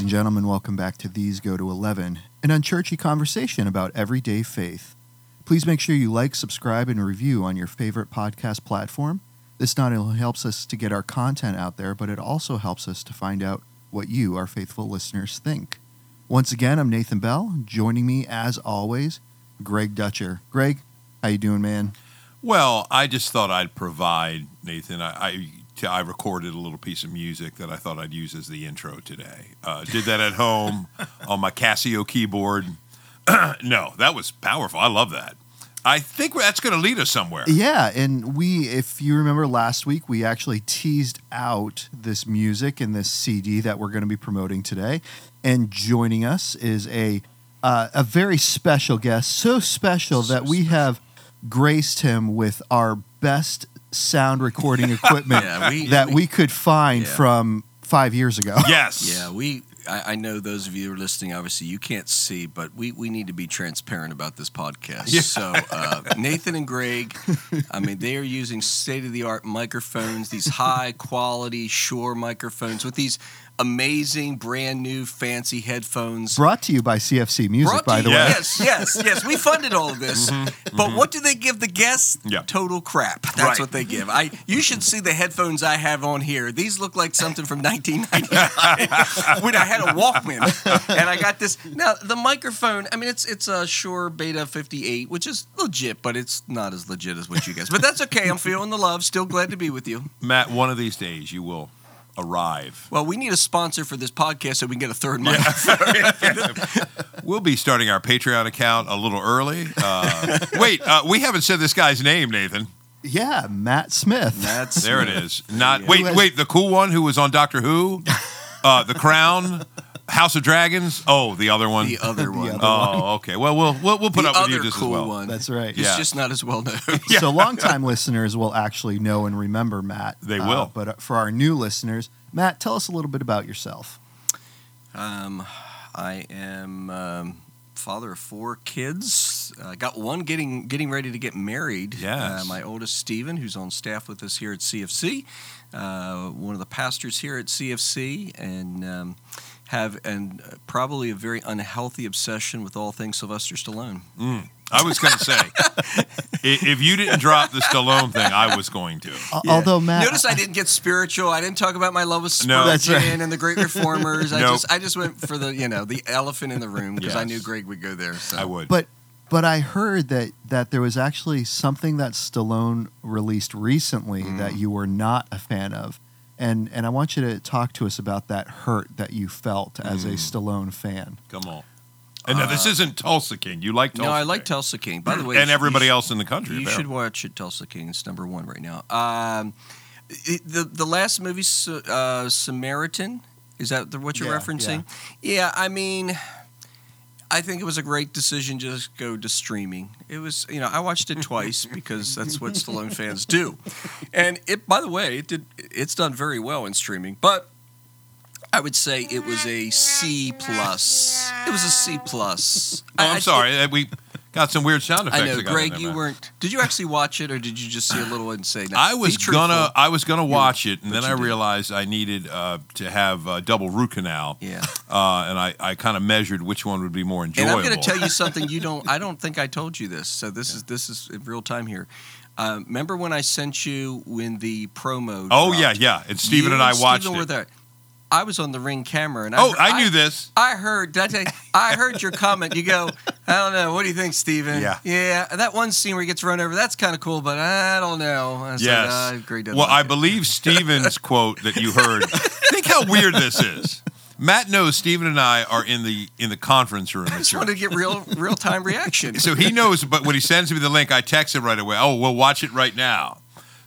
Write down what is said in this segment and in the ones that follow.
Ladies and gentlemen, welcome back to These Go to 11, an unchurchy conversation about everyday faith. Please make sure you like, subscribe, and review on your favorite podcast platform. This not only helps us to get our content out there, but it also helps us to find out what you, our faithful listeners, think. Once again, I'm Nathan Bell. Joining me, as always, Greg Dutcher. Greg, how you doing, man? Well, I just thought I'd provide Nathan. I, I I recorded a little piece of music that I thought I'd use as the intro today. Uh, did that at home on my Casio keyboard. no, that was powerful. I love that. I think that's going to lead us somewhere. Yeah, and we, if you remember last week, we actually teased out this music and this CD that we're going to be promoting today. And joining us is a uh, a very special guest, so special so that we special. have graced him with our best sound recording equipment yeah, we, that we, we, could find yeah. from five years ago. Yes. Yeah, we. I, I, know those of you who are listening, obviously you can't see, but we, we need to be transparent about this podcast. Yeah. So uh, Nathan and Greg, I mean, they are using state of the art microphones, these high quality Shure microphones with these amazing, brand new, fancy headphones. Brought to you by CFC Music, Brought by the you, way. Yes, yes, yes. We funded all of this. Mm-hmm, but mm-hmm. what do they give the guests? Yeah. Total crap. That's right. what they give. I. You should see the headphones I have on here. These look like something from 1999 when I had a Walkman and I got this. Now the microphone. I mean, it's it's a Shure Beta 58, which is legit, but it's not as legit as what you guys. But that's okay. I'm feeling the love. Still glad to be with you, Matt. One of these days you will arrive. Well, we need a sponsor for this podcast so we can get a third microphone. we'll be starting our Patreon account a little early. Uh, wait, uh, we haven't said this guy's name, Nathan. Yeah, Matt Smith. Matt Smith. There it is. Not yeah. wait, wait, the cool one who was on Doctor Who, uh, The Crown. House of Dragons. Oh, the other one. The other one. The other oh, one. okay. Well, we'll we'll, we'll put the up with you just cool as well. One. That's right. It's just not as well known. yeah. So, longtime listeners will actually know and remember Matt. They will. Uh, but for our new listeners, Matt, tell us a little bit about yourself. Um, I am um, father of four kids. I uh, got one getting getting ready to get married. Yes. Uh, my oldest Stephen, who's on staff with us here at CFC, uh, one of the pastors here at CFC, and um, have and uh, probably a very unhealthy obsession with all things Sylvester Stallone. Mm. I was going to say, if you didn't drop the Stallone thing, I was going to. Yeah. Although Matt, notice I didn't get spiritual. I didn't talk about my love of Spurgeon no, right. and the Great Reformers. I nope. just I just went for the you know the elephant in the room because yes. I knew Greg would go there. So. I would, but but I heard that that there was actually something that Stallone released recently mm. that you were not a fan of. And, and I want you to talk to us about that hurt that you felt as a mm. Stallone fan. Come on. And now this uh, isn't Tulsa King. You like Tulsa No, I like King. Tulsa King. By the way, and everybody sh- else in the country. You apparently. should watch it. Tulsa King. It's number one right now. Um, it, the the last movie, uh, Samaritan. Is that what you're yeah, referencing? Yeah. yeah, I mean, I think it was a great decision to just go to streaming. It was, you know, I watched it twice because that's what Stallone fans do. And it, by the way, it did. It's done very well in streaming, but I would say it was a C plus. It was a C plus. Oh, I'm I, sorry. It, uh, we got some weird sound effects. I know, Greg. you weren't. Did you actually watch it, or did you just see a little and say? No, I was gonna. I was gonna watch it, and then I realized I needed uh, to have a double root canal. Yeah. Uh, and I, I kind of measured which one would be more enjoyable. And I'm going to tell you something you don't. I don't think I told you this. So this yeah. is this is in real time here. Uh, remember when I sent you when the promo? Oh yeah, yeah. And Stephen you and I watched Stephen it. Were there I was on the ring camera, and Oh, heard- I knew this. I heard. Did I, you, I heard your comment. You go. I don't know. What do you think, Steven? Yeah. Yeah. That one scene where he gets run over. That's kind of cool, but I don't know. I Yes. Like, "Ah, I agree. well, I believe Steven's quote that you heard. Think how weird this is. Matt knows Steven and I are in the in the conference room. I just wanted to get real real time reaction. So he knows, but when he sends me the link, I text him right away. Oh, we'll watch it right now.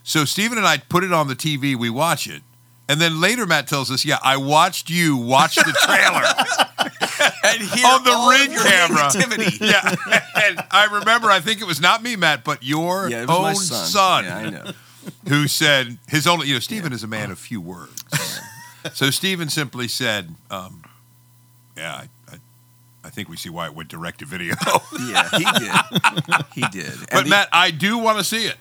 So Steven and I put it on the TV. We watch it. And then later, Matt tells us, "Yeah, I watched you watch the trailer and hear on the ring camera." negativity. yeah, and I remember. I think it was not me, Matt, but your Yeah, own son. son, Yeah, I know. who said his only. You know, Steven is a man of few words. so Stephen simply said, um, "Yeah, I, I, I think we see why it went direct to video." Yeah, he did. He did. And But the- Matt, I do want to see it.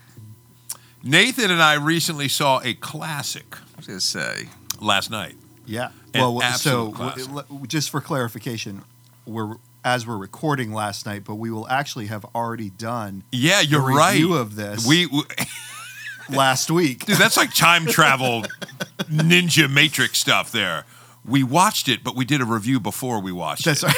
Nathan and I recently saw a classic I was gonna say. last night. Yeah. An Well, so classic. just for clarification, we're as we're recording last night, but we will actually have already done Yeah, you're the right. review of this We, we last week. dude, that's like time travel ninja matrix stuff there. We watched it, but we did a review before we watched That's it.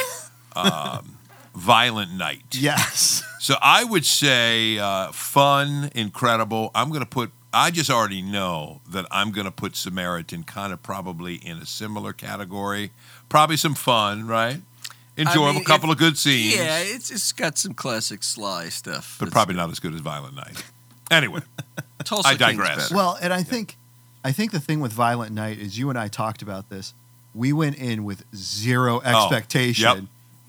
right. Um, Violent Night. yes. So I would say uh, fun, incredible. I'm going to put. I just already know that I'm going to put Samaritan kind of probably in a similar category. Probably some fun, right? Enjoyable, mean, couple if- of good scenes. Yeah, it's it's got some classic Sly stuff. but It's- probably not as good as Violent Night. Anyway, Tulsa I digress. better. Well, and I think I think the thing with Violent Night is you and I talked about this. We went in with zero expectation. Oh, yep.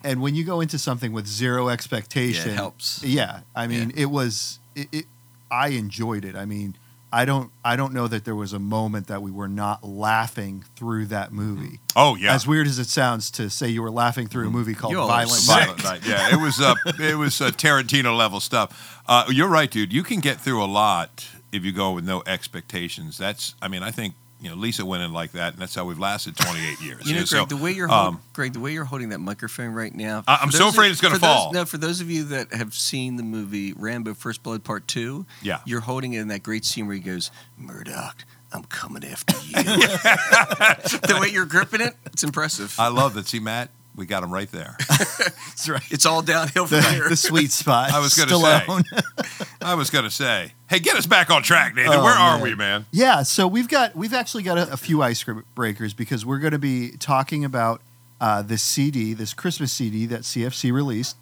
And when you go into something with zero expectation, Yeah, it helps. Yeah, I mean, it was it, it. I enjoyed it. I mean, I don't I don't know that there was a moment that we were not laughing through that movie. oh yeah, As weird as it sounds to say you were laughing through a movie called You all are Violent sick. Night. Violent Night. Yeah, it was uh, it was uh, Tarantino level stuff. Uh, you're right, dude. You can get through a lot if you go with no expectations. That's. I mean, I think you know Lisa went in like that, and that's how we've lasted 28 years. You know, Greg, so, the way you're um, Greg, the way you're holding that microphone right now. I- I'm so afraid of- it's for those- fall. no, for those of you that have seen the movie Rambo: First Blood Part Two, Yeah. you're holding it in that great scene where he goes, "Murdoch, I'm coming after you." the way you're gripping it, it's impressive. I love that. See, Matt, we got him right there. That's right. it's all downhill from The, there. the sweet spot. I was gonna say. I was gonna say, hey, get us back on track, Nathan. Oh, Where are man. we, man? Yeah, so we've got we've actually got a, a few icebreakers because we're going to be talking about uh, this CD, this Christmas CD that CFC released.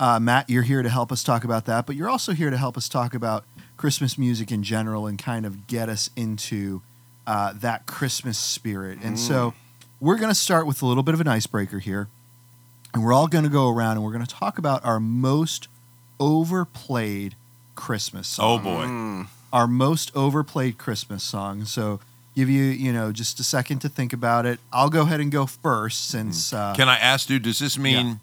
Uh, Matt, you're here to help us talk about that, but you're also here to help us talk about Christmas music in general and kind of get us into uh, that Christmas spirit. And so we're going to start with a little bit of an icebreaker here, and we're all going to go around and we're going to talk about our most overplayed Christmas song Oh boy. Mm. our most overplayed Christmas song. So give you, you know, just a second to think about it. I'll go ahead and go first since uh, Can I ask, dude? Does this mean uh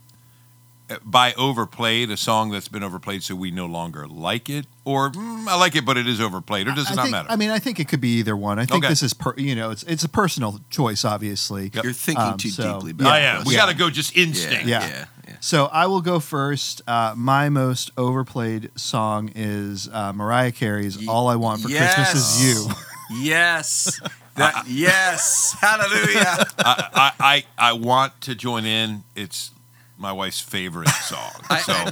by overplayed a song that's been overplayed, so we no longer like it, or mm, I like it, but it is overplayed, or does it I not think, matter? I mean, I think it could be either one. I think Okay. this is, per, you know, it's it's a personal choice, obviously. Yep. You're thinking Um, too so- deeply. Yeah. I am. We Yeah. got to go just instinct. Yeah. yeah, yeah. So I will go first. Uh, my most overplayed song is uh, Mariah Carey's Ye- "All I Want for Christmas Is You." Yes. That, yes. Hallelujah. I, I, I, I want to join in. It's my wife's favorite song. I- so, in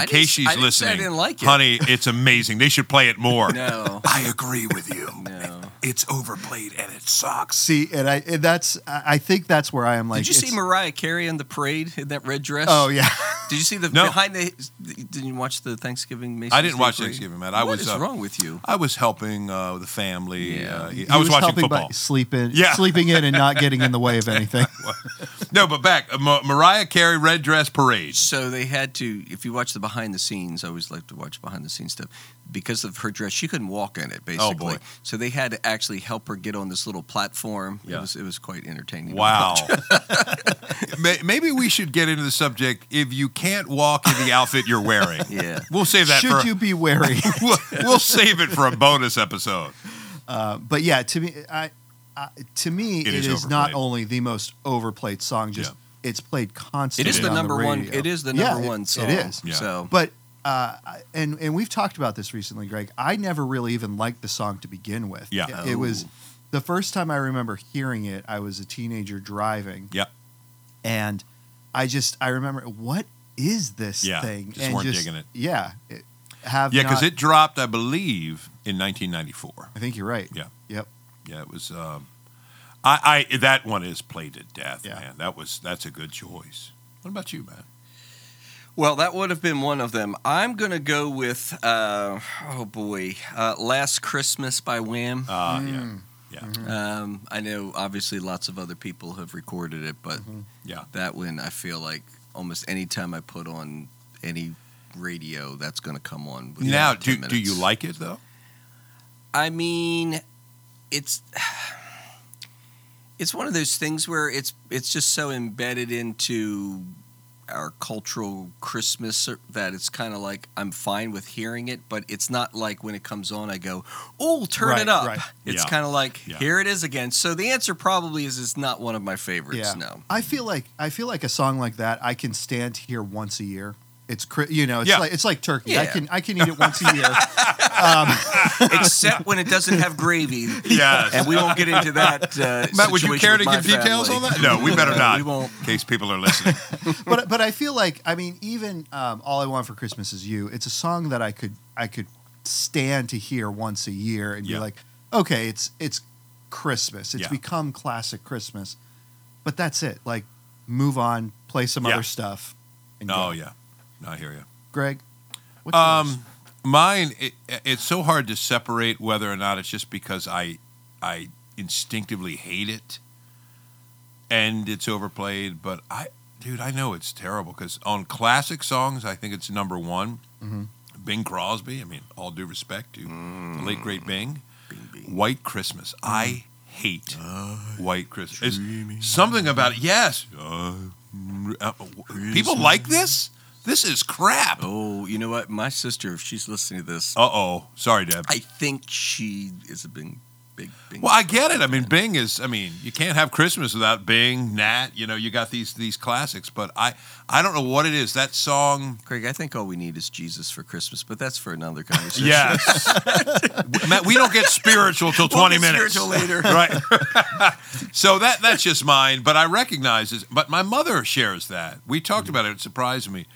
I case didn't- she's I listening, didn't like it. honey, it's amazing. They should play it more. No. I agree with you. No. It's overplayed and it sucks. See, and I and that's I I think that's where I am. Like, Did you see Mariah Carey in the parade in that red dress? Oh yeah. Did you see the No. behind the? Didn't you watch the Thanksgiving? Macy's I didn't Day watch parade? Thanksgiving, man. I What was is uh, wrong with you? I was helping uh, the family. Yeah. Uh, He I was, watching helping by football. sleeping, Yeah. sleeping in and not getting in the way of anything. No, but back uh, Ma- Mariah Carey red dress parade. So they had to. If you watch the behind the scenes, I always like to watch behind the scenes stuff because of her dress. She couldn't walk in it, basically. Oh, boy. So they had to actually help her get on this little platform. Yeah. It was it was quite entertaining. Wow. Maybe we should get into the subject. If you can't walk in the outfit you're wearing, Yeah. we'll save that Should for. you be wary? we'll, we'll save it for a bonus episode. Uh, but yeah, to me, I, I to me, It it is is, not only the most overplayed song, just it's played constantly. It is the on number one. radio. It is the Yeah, number it- one song. It is. Yeah. So But uh, and and we've talked about this recently, Greg. I never really even liked the song to begin with. Yeah. it, it was Oh. the first time I remember hearing it, I was a teenager driving. Yeah, And I just I remember what is this Yeah, thing? just and weren't digging it. Yeah. It, have Yeah, because it dropped, I believe, in 1994. I think you're right. Yeah. Yep. Yeah, it was. Um, I, I that one is played to death, Yeah. man. That was that's a good choice. What about you, man? Well, that would have been one of them. I'm going to go with, uh, oh boy, uh, Last Christmas by Wham. Uh, Mm. Yeah, yeah, Mhm. Um, I know obviously lots of other people have recorded it, but Mhm. yeah. that one I feel like almost any time I put on any radio, that's going to come on. Now, 10 do do you like it though? I mean, it's it's one of those things where it's it's just so embedded into our cultural Christmas that it's kind of like I'm fine with hearing it, but it's not like when it comes on I go, "Oh, turn Right, it up." right. It's Yeah. kind of like, Yeah. "Here it is again." So the answer probably is it's not one of my favorites. Yeah. No. I feel like I feel like a song like that I can stand here once a year. It's cri- you know it's Yeah. like it's like turkey. I can I can eat it once a year. Except when it doesn't have gravy. Yes. And we won't get into that. Uh, Matt, would you care to with my give details family. on that? No, we better No, not. We won't. In case people are listening. but but I feel like I mean even um, all I want for Christmas is you. It's a song that I could I could stand to hear once a year and Yeah. be like, okay, it's it's Christmas. It's Yeah. become classic Christmas. But that's it. Like move on, play some Yeah. other stuff. And Oh go. yeah, No, I hear you. Greg. What's yours? Um, mine. It, it's so hard to separate whether or not it's just because I, I instinctively hate it, and it's overplayed. But I, dude, I know it's terrible because on classic songs, I think it's number one. Mhm. Bing Crosby. I mean, all due respect to the late great Bing. Bing, bing. White Christmas. I hate White Christmas. Something about it. Yes. Uh, people like this. This is crap. Oh, you know what? My sister, if she's listening to this, Uh oh. Sorry, Deb. I think she is a big, big, big. Well, I get it. I mean, Bing is. I mean, you can't have Christmas without Bing, Nat. You know, you got these these classics. But I, I don't know what it is. That song. Craig, I think all we need is Jesus for Christmas, but that's for another conversation. Yes, Matt. We don't get spiritual till We'll twenty get minutes. spiritual later. right? so that that's just mine. But I recognize this. But my mother shares that. We talked about it. It surprised me.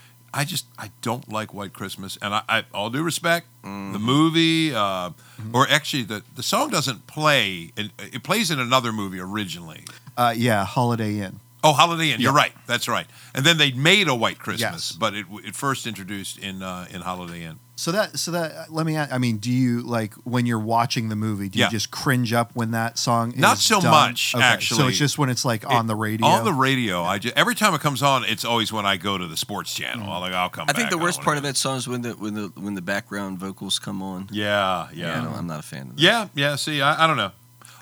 I just I don't like White Christmas, and I, I all due respect, the movie, uh, or actually the the song doesn't play. It, it plays in another movie originally. Uh, yeah, Holiday Inn. Oh, Holiday Inn. You're right. That's right. And then they made a White Christmas, Yes. but it it first introduced in uh, in Holiday Inn. So that so that let me ask, I mean, do you like when you're watching the movie, do Yeah. you just cringe up when that song is Not so done? much, Okay, So it's just when it's like on the radio. On the radio, I just, every time it comes on, it's always when I go to the sports channel. Mm. I'll, like, I'll come. I think back. the don't worst part of that song is when the when the when the background vocals come on. it. Yeah, yeah, I am not a fan of that. yeah, yeah. See, I, I don't know.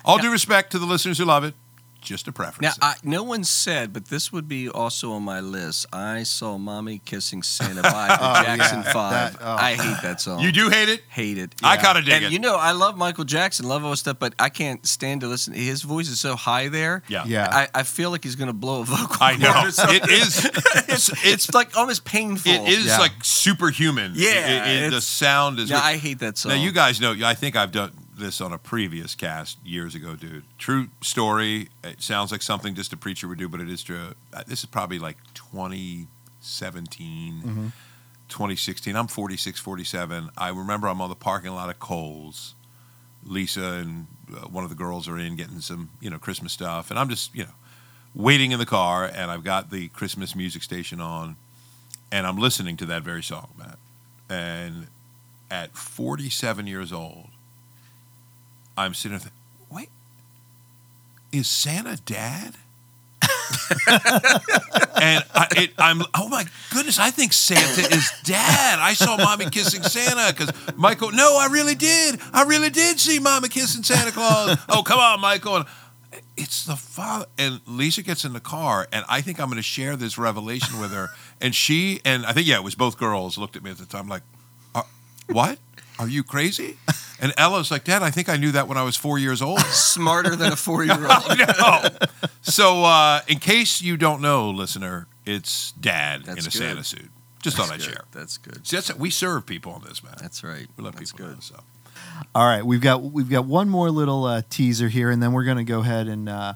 All due respect to the listeners who love it, just a preference. Now. I, no one said, but this would be also on my list. I saw "Mommy Kissing Santa" by the Oh, Jackson yeah, Five. that- oh. I hate that song. you do hate it. hate it. I kind of dig and it. you know, I love Michael Jackson, love all his stuff, but I can't stand to listen. His voice is so high there. yeah, Yeah. I, I feel like he's going to blow a vocal. I know. or it is. It's, it's, it's like almost painful. it is Yeah. like superhuman. Yeah, It- it- the sound is. Yeah, I hate that song. Now you guys know. I think I've done this on a previous cast years ago, dude. True story. It sounds like something just a preacher would do, but it is true. Uh, This is probably like 2017, Mhm. 2016. I'm 46, 47. I remember I'm on the parking lot of Kohl's. Lisa and uh, one of the girls are in getting some, you know, Christmas stuff, and I'm just, you know, waiting in the car, and I've got the Christmas music station on, and I'm listening to that very song, Matt. And at 47 years old, I'm sitting there thinking, wait, is Santa dad? and I, it, I'm, oh my goodness, I think Santa is dad. I saw mommy kissing Santa because Michael, no, I really did. I really did see mommy kissing Santa Claus. oh, come on, Michael. And it's the father. And Lisa gets in the car, and I think I'm going to share this revelation with her. And she, and I think, yeah, it was both girls looked at me at the time like, "Are- what? Are you crazy? And Ella's like, Dad, I think I knew that when I was four years old. Smarter than a four-year-old. no. So, uh, in case you don't know, listener, it's Dad That's in a good. Santa suit. Just thought I'd good. share. That's good. See, that's we serve people on this, man. That's right. We love That's people. on good. this, so. All right, we've got we've got one more little uh, teaser here, and then we're going to go ahead and uh,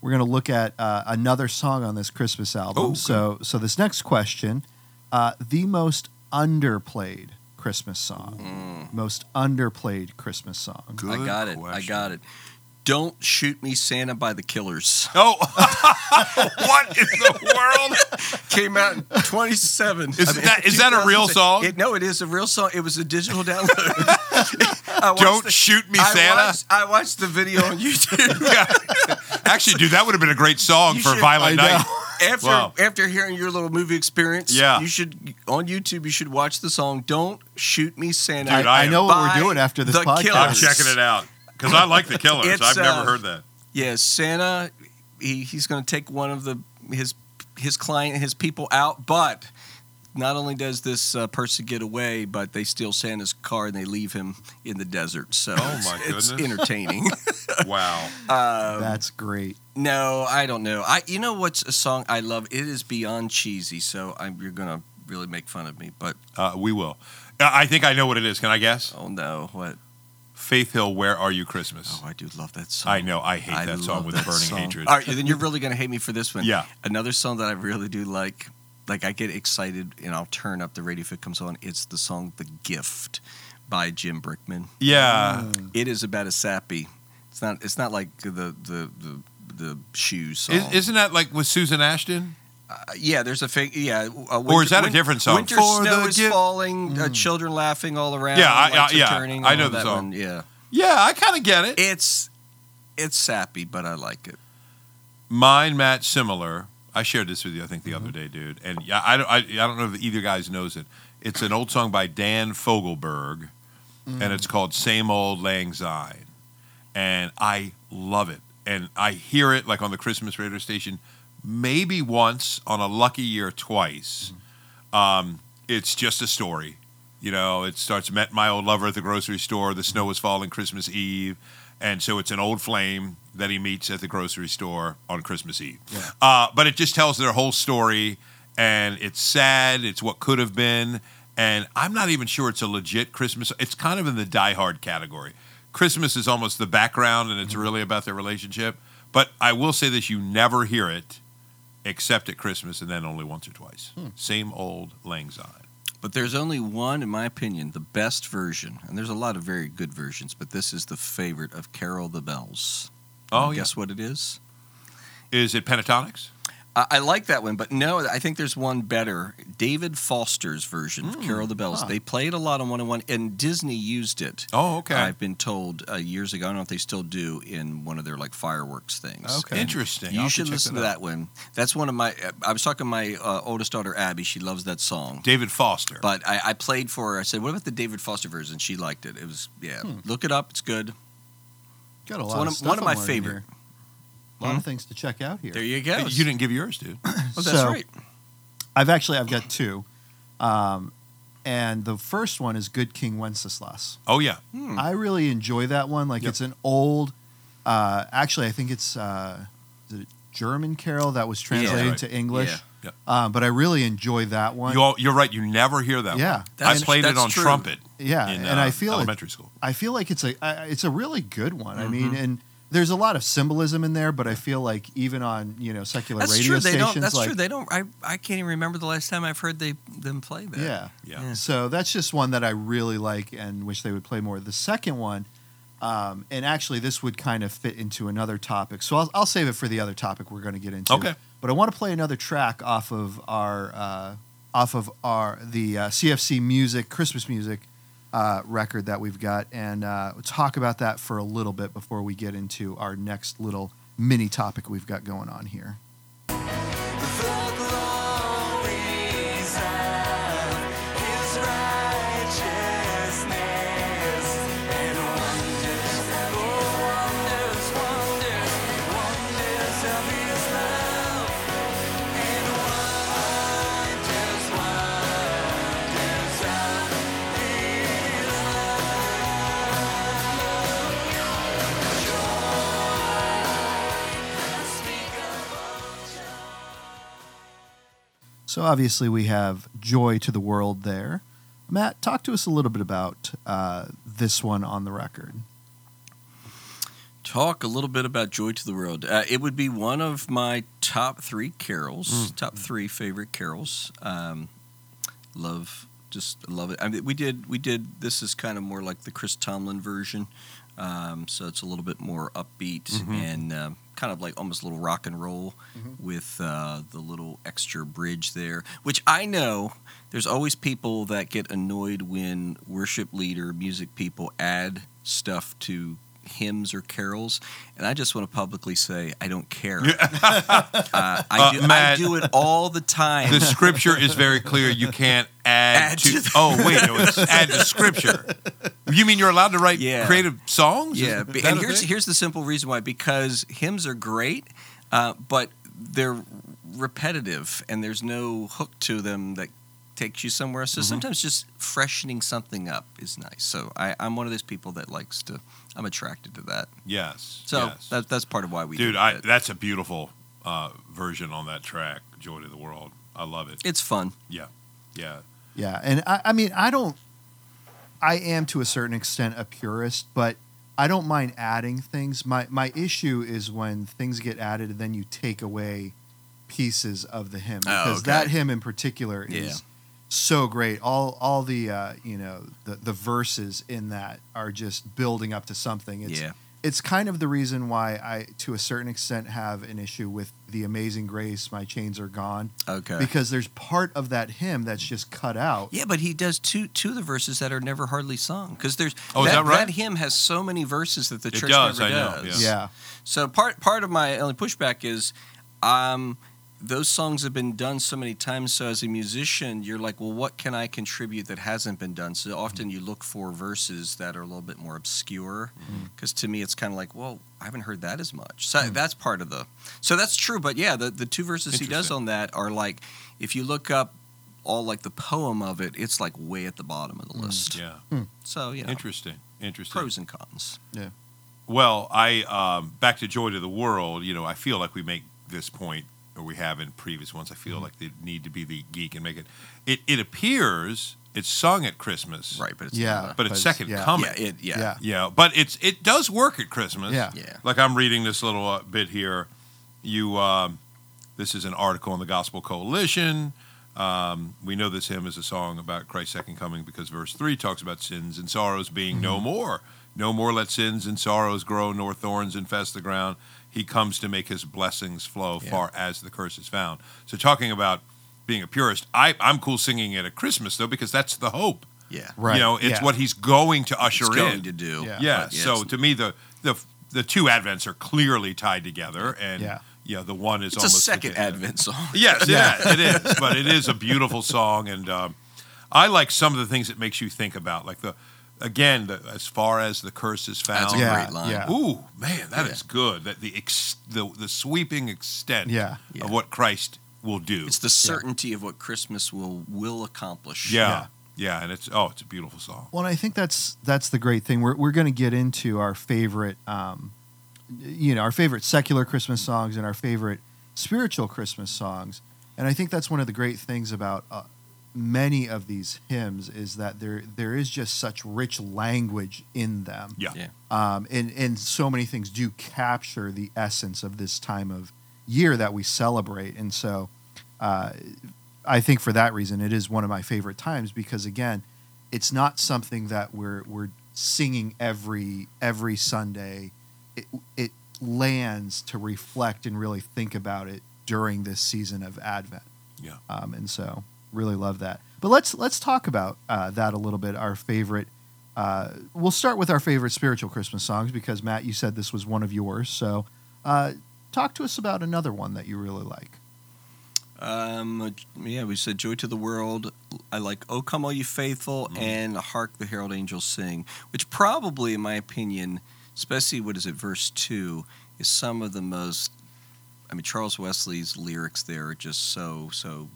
we're going to look at uh, another song on this Christmas album. Oh, good. so, so this next question, uh, the most underplayed Christmas song, mm. most underplayed Christmas song. I Good got it. I got it. Don't shoot me, Santa, by the Killers. Oh, what in the world? Came out in 27. Is that- is that a real song? It, no, it is a real song. It was a digital download. Don't the- shoot me, I Santa. Watched, I watched the video on YouTube. Actually, dude, that would have been a great song You for should- Violent I know. Night. After Wow. after hearing your little movie experience, Yeah. you should on YouTube. You should watch the song "Don't Shoot Me, Santa." Dude, I, I I know what we're doing after this the podcast. I'm checking it out because I like the Killers. It's, I've never uh, heard that. Yeah, Santa. He, he's going to take one of the his his client his people out, but not only does this uh, person get away, but they steal Santa's car and they leave him in the desert. So Oh, it's, my it's goodness. entertaining. Wow. um, That's great. no, I don't know. I you know what's a song I love? It is beyond cheesy. So I'm, you're going to really make fun of me, but Uh, we will. Uh, I think I know what it is. Can I guess? oh no, what? Faith Hill, Where Are You Christmas? Oh, I do love that song. I know. I hate that song with that burning song. hatred. All right, then you're really gonna hate me for this one. Yeah. Another song that I really do like, like I get excited and I'll turn up the radio if it comes on. It's the song "The Gift" by Jim Brickman. Yeah. Mm. It is about a sappy. It's not. It's not like the the the the shoes song. Is, isn't that like with Susan Ashton? Uh, yeah, there's a fake. Yeah, uh, Or is that a different song? Winter For snow is gift- falling. Uh, children laughing all around. Yeah, I- I- are yeah, turning, I know the that song. one, Yeah, Yeah, I kind of get it. it's it's sappy, but I like it. Mine match similar. I shared this with you, I think, the Mm-hmm. other day, dude. And yeah, I, don't- I, I don't know if either guys knows it. It's an old song by Dan Fogelberg, and Mm. it's called "Same Old Lang Syne," and I love it. And I hear it like on the Christmas radio station, maybe once on a lucky year, twice. Mm. Um, it's just a story. You know, it starts met my old lover at the grocery store. The snow was falling Christmas Eve, and so it's an old flame that he meets at the grocery store on Christmas Eve. Yeah. Uh, but it just tells their whole story, and it's sad. It's what could have been, and I'm not even sure it's a legit Christmas. It's kind of in the Die Hard category. Christmas is almost the background, and it's really about their relationship. But I will say this: you never hear it except at Christmas, and then only once or twice. Same old Lang Syne. But there's only one, in my opinion, the best version, and there's a lot of very good versions, but this is the favorite of Carol the Bells. Oh, And guess what it is? Is it Pentatonix? I, I like that one, but no, I think there's one better. David Foster's version of Carol the Bells. huh. They played a lot on 101, and Disney used it. Oh, okay. I've been told uh, years ago. I don't know if they still do in one of their like fireworks things. Okay. Interesting. I'll You should check listen to that one. That's one of my. I was talking to my uh, oldest daughter Abby. She loves that song. David Foster. But I, I played for her. I said, "What about the David Foster version?" She liked it. It was yeah. Hmm. Look it up. It's good. Got a It's lot one of of- stuff one of my favorite. here. A lot of things to check out here. There you go. you didn't give yours, dude. Oh, that's So- right. I've actually I've got two, um, and the first one is Good King Wenceslas. Oh yeah. Hmm. I really enjoy that one. Like Yep. it's an old. Uh, actually, I think it's uh, a German carol that was translated right. to English. Yeah. Yep. Um, but I really enjoy that one. You all, you're right. You never hear that. Yeah. one. I That's- played it on true. trumpet. yeah, in, and uh, I feel it, elementary school. I feel like it's a I, it's a really good one. I Mm-hmm. mean, and there's a lot of symbolism in there, but I feel like even on you know secular That's radio true. They stations, don't. That's like true. They don't. I, I can't even remember the last time I've heard they them play that. yeah. Yeah. Yeah. So that's just one that I really like and wish they would play more. The second one, um, and actually this would kind of fit into another topic. So I'll, I'll save it for the other topic we're going to get into. Okay. But I want to play another track off of our uh, off of our the uh, CFC music Christmas music uh, record that we've got, and uh, talk about that for a little bit before we get into our next little mini topic we've got going on here. So obviously we have joy to the world there. Matt, talk to us a little bit about uh, this one on the record? Talk a little bit about Joy to the World. Uh, it would be one of my top three carols, Mm. top three favorite carols. Um, love, just love it. I mean, we did, we did. This is kind of more like the Chris Tomlin version, um, so it's a little bit more upbeat Mhm. and um, kind of like almost a little rock and roll Mhm. with uh, the little extra bridge there. Which I know there's always people that get annoyed when worship leader, music people add stuff to hymns or carols, and I just want to publicly say I don't care. Uh, I, Uh, do, I do it all the time. The scripture is very clear. You can't add, Add to. to the- oh wait, no, it's add to scripture. You mean you're allowed to write Yeah. creative songs? yeah, Is and here's thing? here's the simple reason why because hymns are great, uh, but they're repetitive and there's no hook to them that takes you somewhere. Mm-hmm. So sometimes just freshening something up is nice. So I, I'm one of those people that likes to. I'm attracted to that. yes. So yes. that, that's part of why we dude, do I, it. that's a beautiful uh, version on that track, "Joy to the World." I love it. It's fun. Yeah, yeah. Yeah, and I, I mean, I don't. I am to a certain extent a purist, but I don't mind adding things. My my issue is when things get added and then you take away pieces of the hymn Oh, because okay. that hymn in particular is Yeah. So great. All all the uh, you know the the verses in that are just building up to something. It's, yeah. it's kind of the reason why I, to a certain extent, have an issue with the Amazing Grace. My chains are gone Okay. because there's part of that hymn that's just cut out. Yeah, but he does two two of the verses that are never hardly sung because there's Oh, is that right? That hymn has so many verses that the It church does, never I know, does. Yeah. So part part of my only pushback is, um, those songs have been done so many times. So as a musician, you're like, well, what can I contribute that hasn't been done? So often you look for verses that are a little bit more obscure, mm-hmm. because to me it's kind of like, well, I haven't heard that as much. So mm-hmm. that's part of the. So that's true, but yeah, the the two verses he does on that are like, if you look up all like the poem of it, it's like way at the bottom of the mm, list. Yeah, hmm. So you know, interesting, interesting. pros and cons. Yeah. Well, I um, back to Joy to the World. You know, I feel like we make this point, or we have in previous ones. I Mm-hmm. feel like they need to be the geek and make it. It it appears it's sung at Christmas, Right, but it's Yeah. But But it's it's- second yeah. coming. yeah, it, yeah, Yeah. Yeah, but it's it does work at Christmas. Yeah. yeah. Like I'm reading this little uh, bit here. You, um, this is an article in the Gospel Coalition. Um, we know this hymn is a song about Christ's second coming because verse three talks about sins and sorrows being no more. No more let sins and sorrows grow, nor thorns infest the ground. He comes to make his blessings flow Yeah. far as the curse is found. So talking about being a purist, I, I'm cool singing it at Christmas though because that's the hope. yeah. Right. You know, it's yeah. what he's going to usher It's in. to do. Yeah. Yeah. But, so to me, the the the two advents are clearly tied together, and Yeah. yeah, the one is it's a almost second the- Advent song. Yes, Yeah. is. It is, but it is a beautiful song, and um, I like some of the things it makes you think about, like the again, the, as far as the curse is found. That's a Yeah, great line. yeah. Ooh, man, that is Yeah. good. That the ex, the the sweeping extent Yeah. Yeah. of what Christ will do. It's the certainty of what Christmas will will accomplish. yeah, Yeah. yeah, and it's oh, it's a beautiful song. Well, and I think that's that's the great thing. We're we're going to get into our favorite, um, you know, our favorite secular Christmas songs and our favorite spiritual Christmas songs. And I think that's one of the great things about uh, many of these hymns is that there there is just such rich language in them. Yeah. Yeah. Um, and and so many things do capture the essence of this time of year that we celebrate. And so, uh, I think for that reason, it is one of my favorite times because again, it's not something that we're we're singing every every Sunday. It it lands to reflect and really think about it during this season of Advent. Yeah. Um, and so really love that. But let's let's talk about uh, that a little bit. Our favorite. Uh, we'll start with our favorite spiritual Christmas songs because Matt, you said this was one of yours. So, uh, talk to us about another one that you really like. Um, yeah, we said "Joy to the World." I like "O Come All You Faithful" Mm-hmm. and "Hark the Herald Angels Sing," which probably, in my opinion, especially what is it, verse two, is some of the most. I mean, Charles Wesley's lyrics there are just so so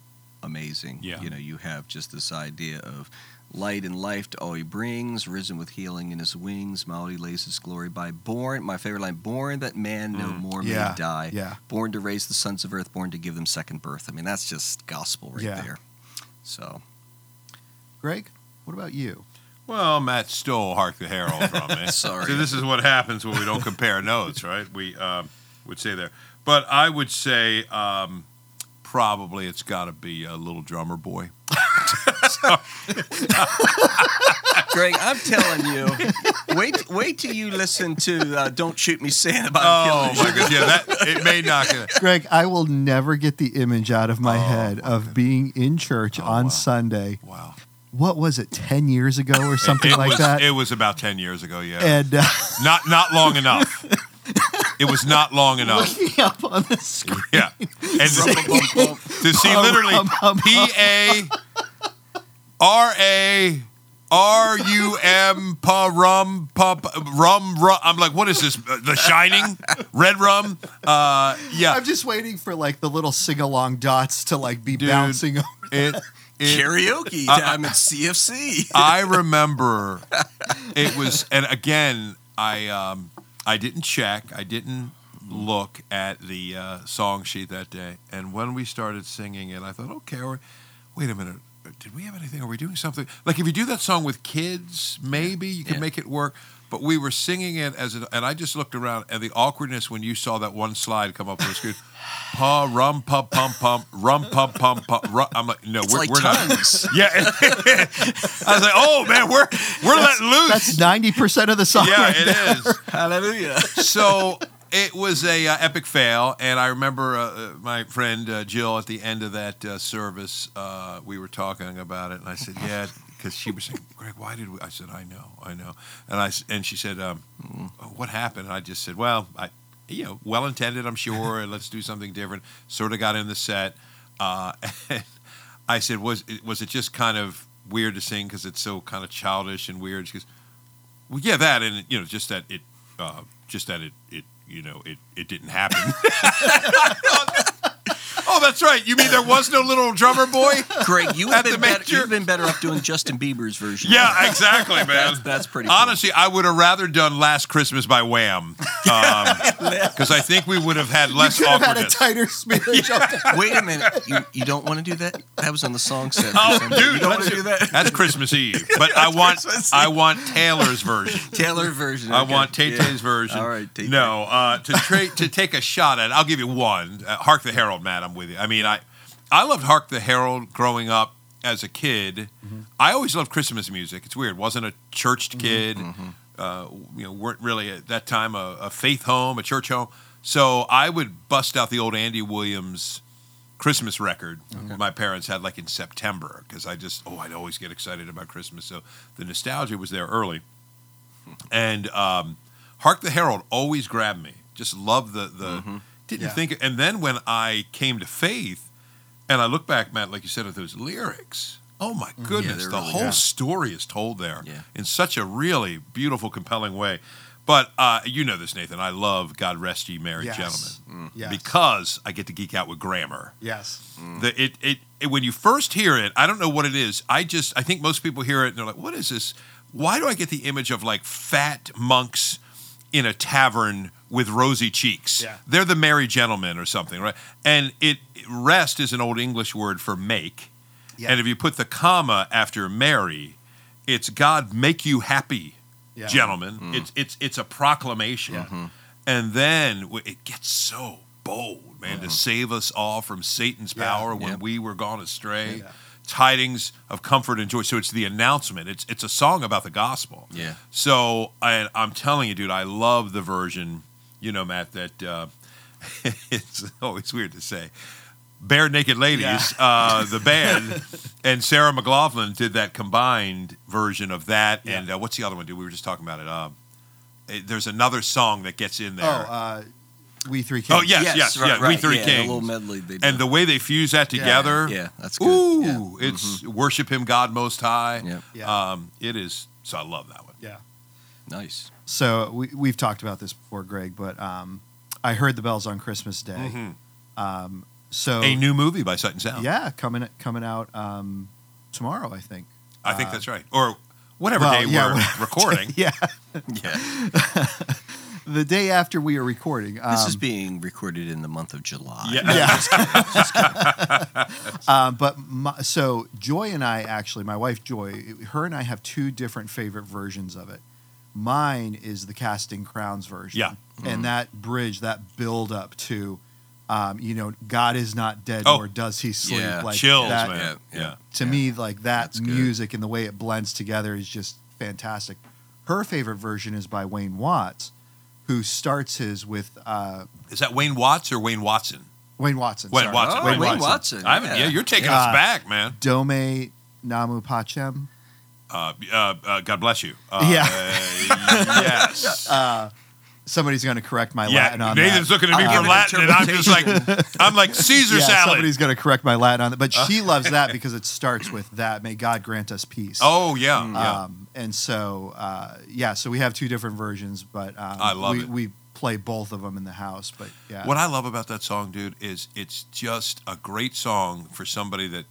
amazing. Yeah. you know, you have just this idea of light and life to all he brings, risen with healing in his wings, mighty lays his glory by. Born, my favorite line: "Born that man no Mm. more Yeah, may die." Yeah. born to raise the sons of earth, born to give them second birth. I mean, that's just gospel right Yeah. there. So, Greg, what about you? Well, Matt stole "Hark the Herald" from me. Sorry. So this is what happens when we don't compare notes, right? We um, would say there, but I would say um, probably it's got to be a little drummer boy. Greg, I'm telling you, wait, wait till you listen to uh, "Don't Shoot Me, Santa" by Oh Killer my god, yeah, that it may not get. Greg, I will never get the image out of my Oh, head my of being in church Oh, on wow. Sunday. Wow, What was it, 10 years ago or something it like was, that? It was about ten years ago. Yeah, and uh, not not long enough. It was not long enough. looking up on the screen. Yeah, and to see literally pum, pum, P A R A R U M pa rum pa pa- rum rum. I'm like, what is this? Uh, The Shining, red rum. Uh, yeah, I'm just waiting for like the little sing along dots to like be Dude. bouncing over. it. it karaoke Uh, time at CFC. I remember it was, and again, I um, I didn't check, I didn't look at the uh, song sheet that day, and when we started singing it, I thought, okay, we're, wait a minute, did we have anything? Are we doing something? Like if you do that song with kids, maybe you can Yeah. make it work. But we were singing it as, a, and I just looked around, and the awkwardness when you saw that one slide come up on the screen. Pa rum pum pum pum rum pum pum pum. Rum. I'm like, no, It's we're, like we're not. Yeah, I was like, "Oh man, we're we're letting loose." That's 90% of the song. yeah, right it is. Hallelujah. So it was a uh, epic fail, and I remember uh, uh, my friend uh, Jill at the end of that uh, service. Uh, we were talking about it, and I said, "Yeah," because she was saying, "Greg, why did we?" I said, "I know, I know," and I and she said, um, "What happened?" And I just said, "Well, I." You know, well intended, I'm sure. and let's do something different. Sort of got in the set. Uh, and I said, "Was it, was it just kind of weird to sing because it's so kind of childish and weird?" She goes, "Well, yeah, that, and you know, just that it, uh, just that it, it, you know, it, it didn't happen." oh, that's right. You mean there was no little drummer boy? Greg, you have the been better, major- you've been better off doing Justin Bieber's version. Yeah, exactly, man. That's, that's pretty cool. Honestly, I would have rather done "Last Christmas" by Wham, because I think we would have had less You Could have had a awkwardness. tighter smidge. Wait a minute. You, you don't want to do that? That was on the song set. Oh, You dude, don't want to do that? That's Christmas Eve, but I want I want Taylor's version. Taylor version. I okay. want Tay Yeah. Version. All right, Tay-Tay. No, uh, to tra- to take a shot at. it, I'll give you one. Uh, Hark the Herald, Matt. I'm with you. I mean, I I loved Hark the Herald growing up as a kid. I always loved Christmas music. It's weird. wasn't a churched kid. Uh, you know, weren't really at that time a, a faith home, a church home. So I would bust out the old Andy Williams Christmas record my parents had like in September because I just oh I'd always get excited about Christmas. So the nostalgia was there early, and um, Hark the Herald always grabbed me. Just loved the the didn't Yeah. think. And then when I came to faith, and I look back, Matt, like you said, at those lyrics. Oh my mm-hmm. goodness, they're the really whole good. story is told there Yeah. in such a really beautiful, compelling way. But uh, you know this, Nathan. I love "God Rest Ye Merry Yes. Gentlemen" mm. Mm. Yes. because I get to geek out with grammar. yes. The, it, it, it when you first hear it, I don't know what it is. I just I think most people hear it and they're like, "What is this? Why do I get the image of like fat monks in a tavern with rosy cheeks? Yeah. They're the merry gentlemen or something, right?" And it rest is an old English word for make, Yeah. and if you put the comma after merry, it's God make you happy, Yeah. gentlemen. Mm-hmm. It's it's it's a proclamation, Yeah. and then it gets so bold, man, to mm-hmm. save us all from Satan's Yeah. power when Yeah. we were gone astray. Yeah. Tidings of comfort and joy. So it's the announcement. It's it's a song about the gospel. Yeah. So I, I'm telling you, dude, I love the version. You know, Matt, that uh, it's always weird to say. Barenaked Ladies, uh, the band, and Sarah McLachlan did that combined version of that. Yeah. And uh, what's the other one, dude? We were just talking about it. Um, eh, there's another song that gets in there. Oh, uh, We Three Kings. Oh, yes, yes, right, yeah, We Three yeah, Kings. A little medley they and the way they fuse that together, yeah, that's good. ooh, Yeah. Mm-hmm. it's worship Him, God Most High. Yeah. Yeah. Um, it is. So I love that one. Yeah. Nice. So we, we've talked about this before, Greg, but um, I heard the bells on Christmas Day. Mhm. Um, so A new movie by Sight and Sound. yeah, coming coming out um, tomorrow, I think. I think Uh, that's right. Or whatever well, day yeah, we're whatever recording. yeah, Yeah. the day after we are recording. This is um, being recorded in the month of July. Yeah. yeah. um, but my, so Joy and I actually, my wife Joy, her and I have two different favorite versions of it. Mine is the Casting Crowns version. Yeah. And that bridge, that build up to, um, you know, God is not dead, Oh. nor does he sleep. Yeah. Like Chills, that, man. yeah, Yeah. To Yeah. me, like that That's good. music and the way it blends together is just fantastic. Her favorite version is by Wayne Watts, who starts his with uh, Is that Wayne Watts or Wayne Watson? Wayne Watson. Wayne sorry. Watson. Oh, Wayne Wayne, Watson. Watson. I haven't, yeah. you're taking us Uh, back, man. Dome Namu Pachem. Uh, uh, uh, God bless you. Uh, Yeah. uh, yes. Somebody's going to correct my yeah. Latin on that. Nathan's that. looking at me I'll for Latin, and I'm just like, I'm like Caesar yeah, salad. somebody's going to correct my Latin on that. But she loves that because it starts with that. May God grant us peace. Oh yeah, yeah. Um, and so, uh, yeah, so we have two different versions, but um, I love we, it. we play both of them in the house. But yeah, What I love about that song, dude, is it's just a great song for somebody that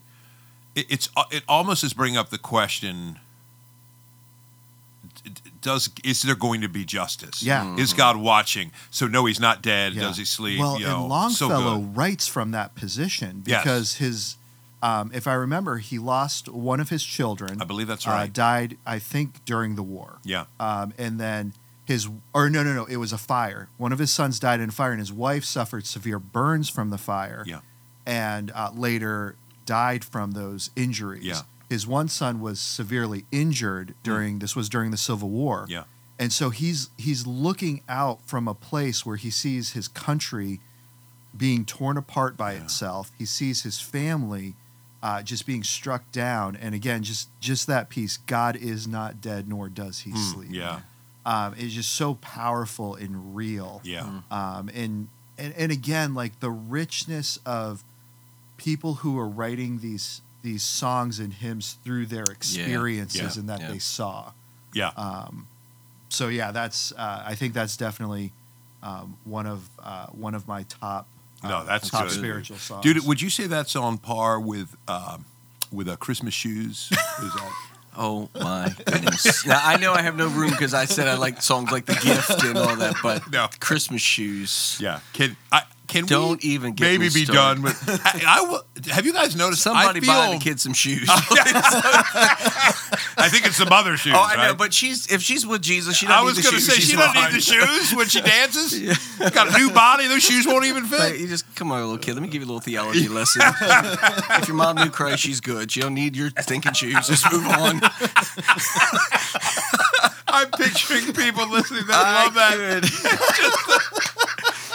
it, it's it almost is bringing up the question: Does is there going to be justice? Yeah. Is God watching? So no, he's not dead. Yeah. Does he sleep? Well, you know, and Longfellow so writes from that position Yes. because his, um, if I remember, he lost one of his children. I believe that's uh, right. died, I think, during the war. yeah, Um, and then his, or no, no, no, it was a fire. One of his sons died in a fire, and his wife suffered severe burns from the fire. Yeah. And uh, later died from those injuries. Yeah. His one son was severely injured during this was during the Civil War. yeah, And so he's he's looking out from a place where he sees his country being torn apart by Yeah. itself. He sees his family uh, just being struck down, and again, just just that piece. God is not dead, nor does he Hmm, sleep. yeah, um, is just so powerful and real. yeah, Um, and, and and again, like the richness of people who are writing these these songs and hymns through their experiences yeah, and that yeah. they saw. yeah. Um, so yeah, that's uh, I think that's definitely um, one of uh, one of my top No, uh, that's top good. spiritual songs. Dude, would you say that's on par with um, with uh, Christmas shoes? Is that- Oh my goodness! now I know I have no room because I said I like songs like "The Gift" and all that, but No. Christmas shoes. yeah. Can I? Can Don't we even get maybe be done with? I, I will. Have you guys noticed? Somebody I feel, buy the kid some shoes. I think it's some other shoes. oh, I know, right? but she's if she's with Jesus, she doesn't I was need the going to say she doesn't need the shoes when she dances. Got a new body; those shoes won't even Like, fit. you just come on, little kid. Let me give you a little theology lesson. if your mom knew Christ, she's good. She don't need your stinking shoes. Just move on. I'm picturing people listening that I love that.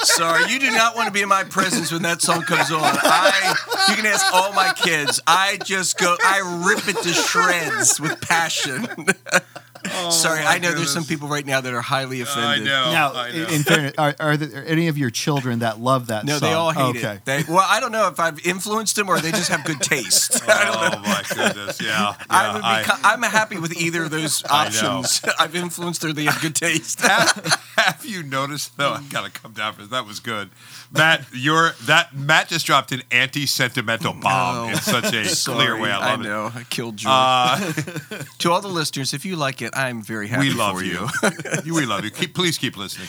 Sorry, you do not want to be in my presence when that song comes on. I, you can ask all my kids. I just go, I rip it to shreds with passion. Oh Sorry, I know there's some people right now that are highly I offended. know. now, I know. in, in fairness, are, are there any of your children that love that No, song? they all hate okay. it. They, well, I don't know if I've influenced them or they just have good taste. oh my goodness! Yeah, yeah. I would be, I, I'm happy with either of those options. I've influenced or they have good taste. have, have you noticed though? I've gotta come down for this. That was good, Matt. You're that Matt just dropped an anti-sentimental bomb No. in such a Sorry, clear way. I love it. know. I killed Joy. Uh, to all the listeners, if you like it, I'm very happy for you. we love for you. You- we love you. Keep, please keep listening.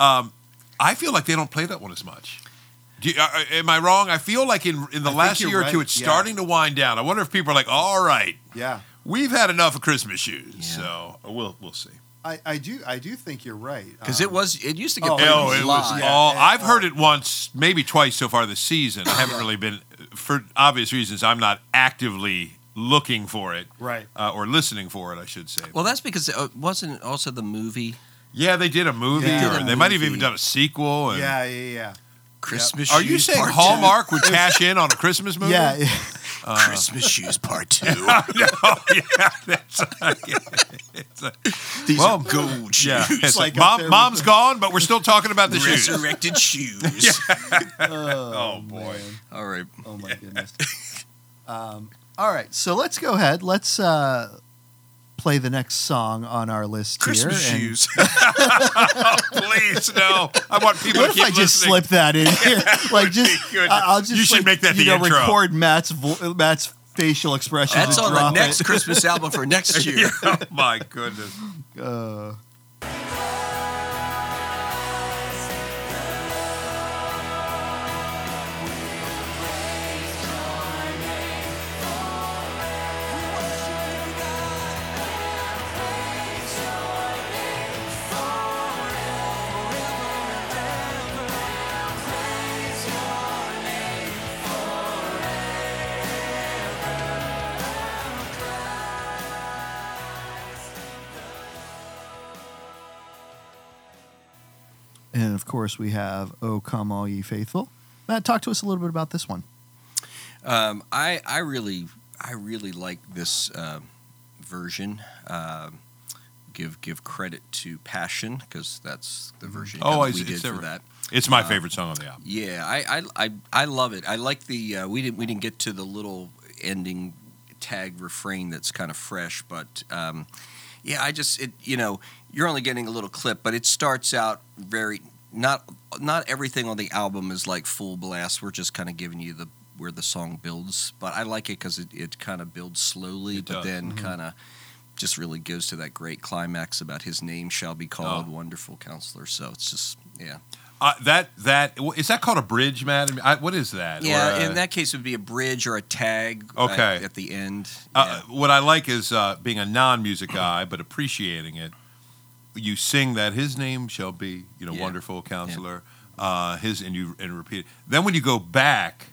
Um, I feel like they don't play that one as much. Do you, uh, uh, am I wrong? I feel like in in the think last you're year or two, it's yeah. starting to wind down. I wonder if people are like, "All right, Yeah. we've had enough of Christmas shoes." Yeah. So we'll we'll see. I, I do I do think you're right Because Um, it was, it used to get Oh, played Oh, a it lot. was Yeah, all. yeah, I've oh. heard it once, maybe twice so far this season. I haven't really been, for obvious reasons. I'm not actively looking for it, Right. uh, or listening for it, I should say. Well, that's because it uh, wasn't also the movie yeah, they did a movie, They or a they might have even movie. done a sequel. And Yeah, yeah, yeah. Christmas Are you saying Hallmark would cash in on a Christmas movie? Yeah, yeah. Christmas Shoes Part Two. no, yeah, that's, it's a, These Well, are gold shoes. yeah. It's like mom, mom's the- gone, but we're still talking about the shoes. Resurrected shoes. Oh, boy. man. All right. Oh my goodness. um, all right, so let's go ahead. Let's uh, play the next song on our list Christmas here. and- shoes. Please, no. I want people What to if keep I just slip that in here? like just, I- I'll just You should like, make that you the know, intro. record Matt's vo- Matt's facial expression. That's on the next it. Christmas album for next year. oh, my goodness. Uh, course, we have "Oh Come All Ye Faithful." Matt, talk to us a little bit about this one. Um, I I really I really like this uh, version. Um give give credit to Passion because that's the version Oh, that it's- we did for that. It's my Uh, favorite song on the album. Yeah, I I, I, I love it. I like the uh, we didn't we didn't get to the little ending tag refrain that's kind of fresh, but um, yeah, I just it you know you're only getting a little clip, but it starts out very not not everything on the album is like full blast. We're just kind of giving you the where the song builds, but I like it because it, it kind of builds slowly, It but does. then Mhm. kind of just really goes to that great climax about his name shall be called Oh. Wonderful Counselor. So it's just yeah. Uh, that that is that called a bridge, Matt? I mean, I, what is that? Yeah, Or, uh, in that case, it would be a bridge or a tag. Okay. At, at the end. Uh, what I like is uh, being a non-music guy, but appreciating it. You sing that His name shall be, you know, Yeah. wonderful Counselor. Uh, his and you and repeat it. Then when you go back,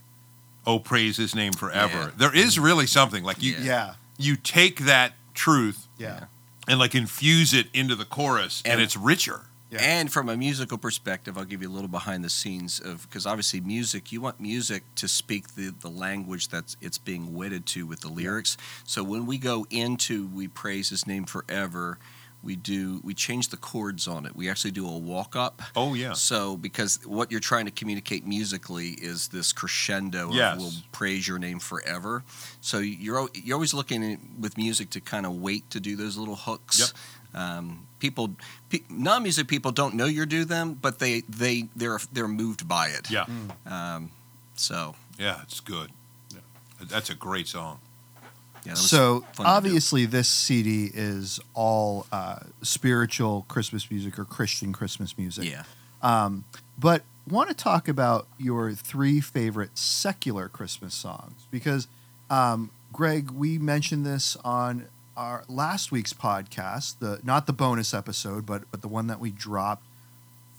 oh praise His name forever. Yeah. There is really something like you Yeah. Yeah, you take that truth yeah, and like infuse it into the chorus, and, And- it's richer. Yeah. And from a musical perspective, I'll give you a little behind the scenes of because obviously music, you want music to speak the, the language that's it's being wedded to with the lyrics. So when we go into we praise His name forever, we do we change the chords on it. We actually do a walk up. Oh yeah, So, because what you're trying to communicate musically is this crescendo Yes. of "We'll praise your name forever." So you're you're always looking with music to kind of wait to do those little hooks. Yep. Um, people, pe- non-music people don't know you do them, but they they they're they're moved by it. yeah, Um, so yeah. It's good. Yeah. That's a great song. Yeah. so fun to do. obviously this CD is all uh, spiritual Christmas music or Christian Christmas music. yeah. Um, but want to talk about your three favorite secular Christmas songs because, um, Greg, we mentioned this on our last week's podcast, the not the bonus episode, but but the one that we dropped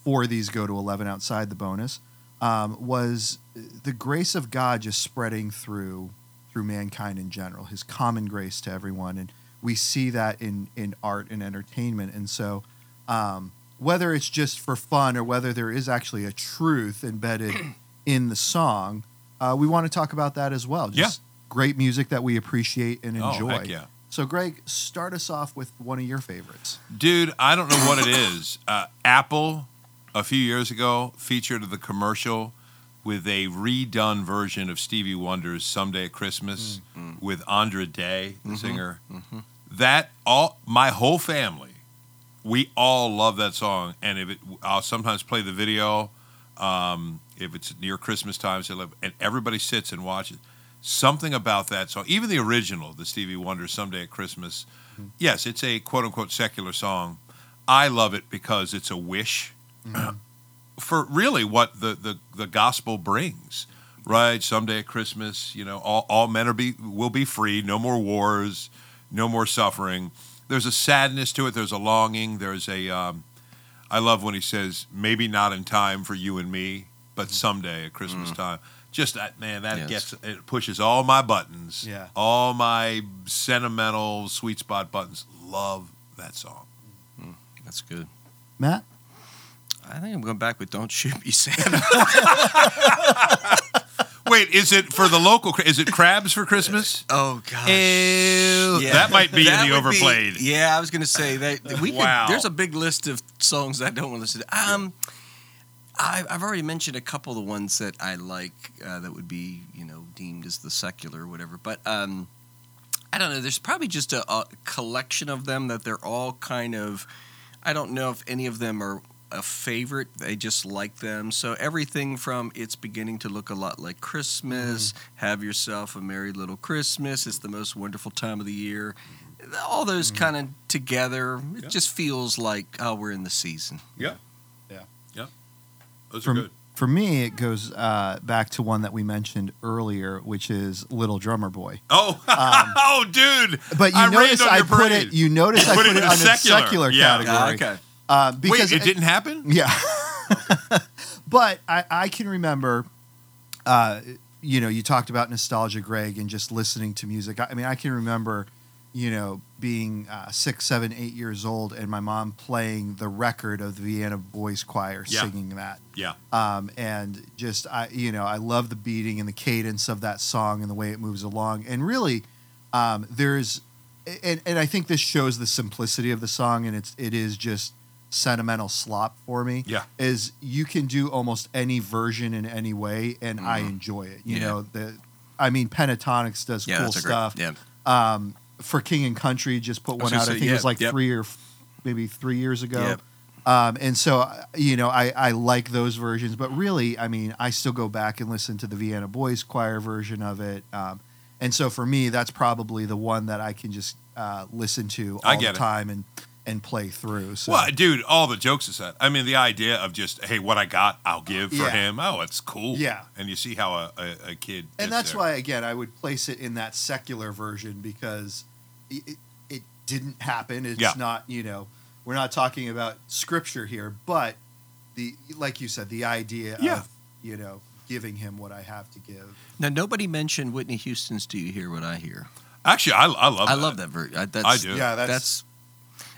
for these go to eleven outside the bonus um, was the grace of God just spreading through through mankind in general, His common grace to everyone, and we see that in in art and entertainment, and so. Um, whether it's just for fun or whether there is actually a truth embedded in the song, uh, we want to talk about that as well. Just great music that we appreciate and Oh, enjoy. heck yeah. So, Greg, start us off with one of your favorites. Dude, I don't know what it is. Uh, Apple, a few years ago, featured the commercial with a redone version of Stevie Wonder's "Someday at Christmas" mm. Mm. with Andra Day, the mm-hmm. singer. Mm-hmm. That all my whole family, we all love that song, and if it, I'll sometimes play the video. Um, if it's near Christmas time, so and everybody sits and watches. Something about that song, even the original, the Stevie Wonder "Someday at Christmas." Mm-hmm. Yes, it's a quote unquote secular song. I love it because it's a wish for really what the, the, the gospel brings. Right, someday at Christmas, you know, all, all men are be will be free. No more wars, no more suffering. There's a sadness to it. There's a longing. There's a. Um, I love when he says, "Maybe not in time for you and me, but mm-hmm. someday at Christmas mm. time." Just that man, that Yes. gets it pushes all my buttons. Yeah. all my sentimental sweet spot buttons. Love that song. Mm, that's good. Matt? I think I'm going back with "Don't Shoot Me, Santa." Wait, is it for the local? Is it crabs for Christmas? oh gosh. Yeah. That might be That in the would overplayed. yeah, I was going to say that we could, Wow. There's a big list of songs I don't want to listen to. Um, I, I've already mentioned a couple of the ones that I like uh, that would be you know deemed as the secular or whatever. But um, I don't know. There's probably just a, a collection of them that they're all kind of. I don't know if any of them are a favorite. They just like them. So everything from it's beginning to look a lot like Christmas. Have yourself a merry little Christmas. It's the most wonderful time of the year. All those kind of together, it Yeah. just feels like oh, we're in the season. Yeah. Yeah. Yeah. Those For, are good. for me, it goes uh, back to one that we mentioned earlier, which is Little Drummer Boy. Oh, oh, dude. But you I notice I put parade. it. You notice I Put put it it in on the the secular. secular Yeah. category. Ah, okay. Uh, Wait, because it didn't happen? Yeah. but I, I can remember, uh, you know, you talked about nostalgia, Greg, and just listening to music. I, I mean, I can remember you know, being uh, six, seven, eight years old, and my mom playing the record of the Vienna Boys Choir Yeah. singing that. Yeah. Um, and just I, you know, I love the beating and the cadence of that song and the way it moves along. And really, um, there's, and, and I think this shows the simplicity of the song, and it's it is just sentimental slop for me. Yeah. is you can do almost any version in any way, and I Mhm. enjoy it. You Yeah. know, the, I mean, Pentatonix does Yeah, cool a great. stuff. Yeah. Um, for King and Country, just put one out. I say, think it was like yep. three or f- maybe three years ago. Yep. Um, and so, you know, I, I like those versions, but really, I mean, I still go back and listen to the Vienna Boys Choir version of it. Um, and so for me, that's probably the one that I can just uh, listen to all I the get it. time and, and play through. So, Well, dude, all the jokes aside, I mean, the idea of just, hey, what I got, I'll give for Yeah. him. Oh, it's cool. Yeah. And you see how a, a, a kid. and that's there. why, again, I would place it in that secular version because it, it, it didn't happen. It's Yeah. not, you know, we're not talking about scripture here, but the, like you said, the idea Yeah. of, you know, giving him what I have to give. Now, nobody mentioned Whitney Houston's "Do You Hear What I Hear." Actually, I, I love I that. love that version. I, that's, I do. Yeah, that's, That's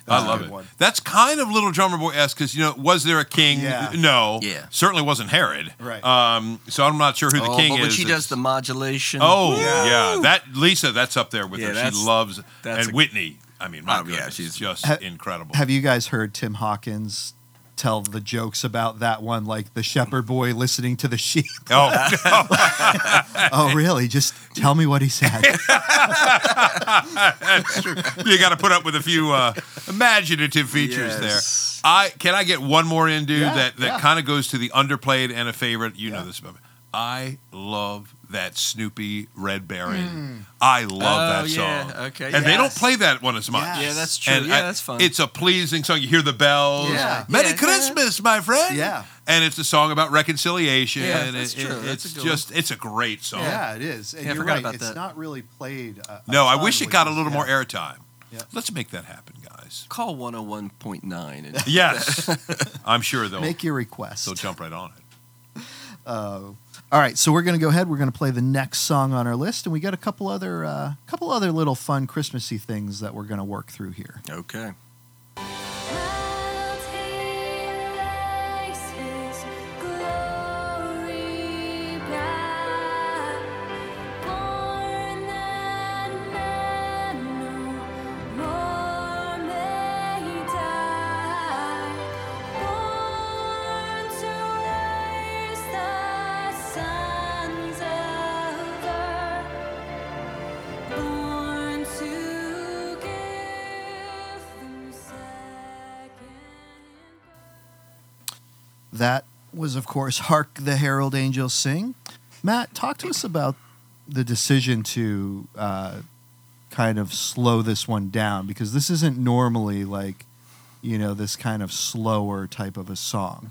that's I a love it. one. That's kind of Little Drummer Boy esque because you know, was there a king? Yeah. No. Yeah. Certainly wasn't Herod. Right. Um. So I'm not sure who the oh, king but when is. she does the modulation. Oh Yeah. yeah. that Lisa, that's up there with Yeah, her. She loves that's and a- Whitney. I mean, my Oh, yeah, she's- just Ha- incredible. Have you guys heard Tim Hawkins tell the jokes about that one, like the shepherd boy listening to the sheep? oh, no. oh, really? Just tell me what he said. That's true. You got to put up with a few uh, imaginative features Yes. there. I can I get one more in, dude. Yeah, that that yeah. kind of goes to the underplayed and a favorite. You Yeah. know this about me. I love that Snoopy Red Baron. I love Oh, that yeah. song. Okay. And they don't play that one as much. Yes. Yeah, that's true. And yeah, I- that's fun. It's a pleasing song. You hear the bells. Yeah. Merry Yeah. Christmas, my friend. Yeah. And it's a song about reconciliation. Yeah, and that's it- true. it- That's a it's good one. just it's a great song. yeah, it is. And Yeah, I you're forgot right. about it's that. not really played. A, a No, I wish it got a little yeah. more airtime. Yeah. Let's make that happen, guys. Call 101.9. And Yes. I'm sure they'll Make your request. they'll jump right on it. Uh, all right, so we're going to go ahead. We're going to play the next song on our list, and we got a couple other, uh, couple other little fun Christmassy things that we're going to work through here. okay. Was, of course, "Hark the Herald Angels Sing." Matt, talk to us about the decision to uh, kind of slow this one down because this isn't normally like, you know, this kind of slower type of a song.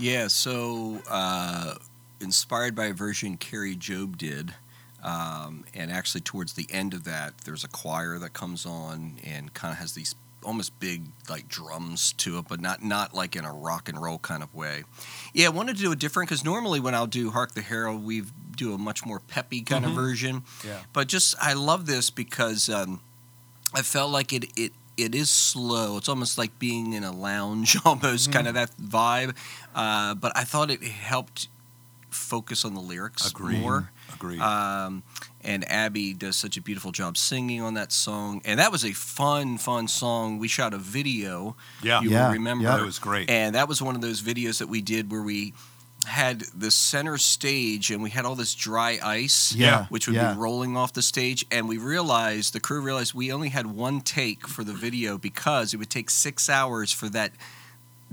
Yeah, so uh, inspired by a version Kari Jobe did. Um, and actually, towards the end of that, there's a choir that comes on and kind of has these almost big like drums to it, but not not like in a rock and roll kind of way. Yeah, I wanted to do it different because normally when I'll do Hark the Herald, we do a much more peppy kind Mhm. of version. Yeah. But just I love this because um, I felt like it it it is slow. It's almost like being in a lounge, almost kind of that vibe. Uh, but I thought it helped focus on the lyrics Agreed. more. Agreed. Um, and Abby does such a beautiful job singing on that song. And that was a fun, fun song. We shot a video. yeah. You Yeah, remember. yeah. It was great. And that was one of those videos that we did where we had the center stage and we had all this dry ice Yeah, which would yeah. be rolling off the stage and we realized the crew realized we only had one take for the video because it would take six hours for that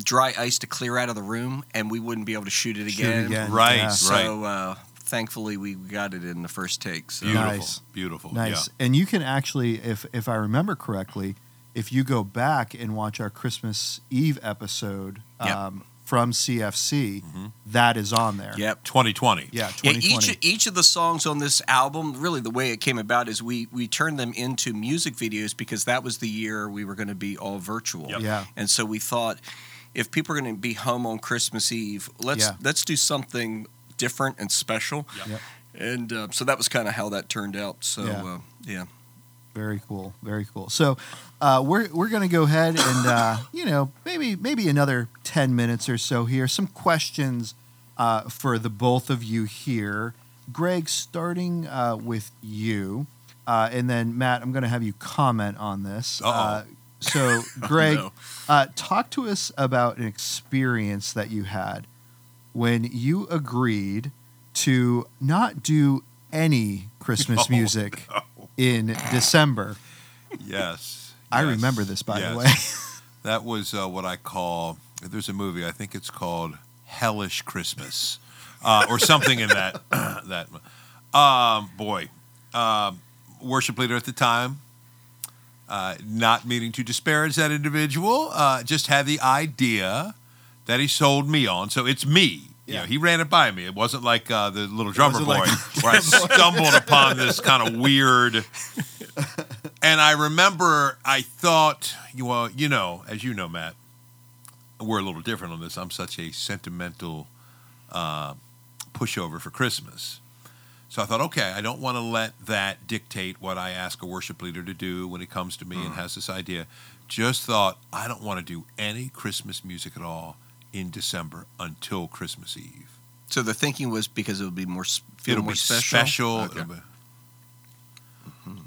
dry ice to clear out of the room and we wouldn't be able to shoot it Shoot again, again, Right, yeah. right. so uh, thankfully we got it in the first take so beautiful. Nice. Beautiful. Nice. And you can actually, if if I remember correctly, if you go back and watch our Christmas Eve episode Yep. um, from CFC, Mhm. that is on there. yep Yeah. 2020. Yeah, Yeah, 2020. each each of the songs on this album, really the way it came about is we we turned them into music videos because that was the year we were going to be all virtual. Yep. yeah. And so we thought if people are going to be home on Christmas Eve, let's Yeah. let's do something different and special. Yep. Yep. And uh, so that was kind of how that turned out. So Yeah. uh, yeah. Very cool. Very cool. So uh, we're we're gonna go ahead and uh, you know maybe maybe another ten minutes or so here. Some questions uh, for the both of you here. Greg, starting uh, with you, uh, and then Matt, I'm gonna have you comment on this. Uh-oh. Uh, so, Greg, no. uh, talk to us about an experience that you had when you agreed to not do any Christmas music in December. Yes. I yes, remember this, by the way. That was uh, what I call. There's a movie. I think it's called Hellish Christmas, uh, or something in that. that. Um, boy, um, worship leader at the time. Uh, not meaning to disparage that individual, uh, just had the idea that he sold me on. So it's me. You Yeah. know, he ran it by me. It wasn't like uh, the little drummer boy like- where I stumbled upon this kind of weird and I remember I thought, you- well, you know, as you know, Matt, we're a little different on this. I'm such a sentimental uh, pushover for Christmas. So I thought, okay, I don't want to let that dictate what I ask a worship leader to do when he comes to me and has this idea. Just thought, I don't want to do any Christmas music at all in December until Christmas Eve. So the thinking was because it would be more feel It'll more be special. special. Okay. Be-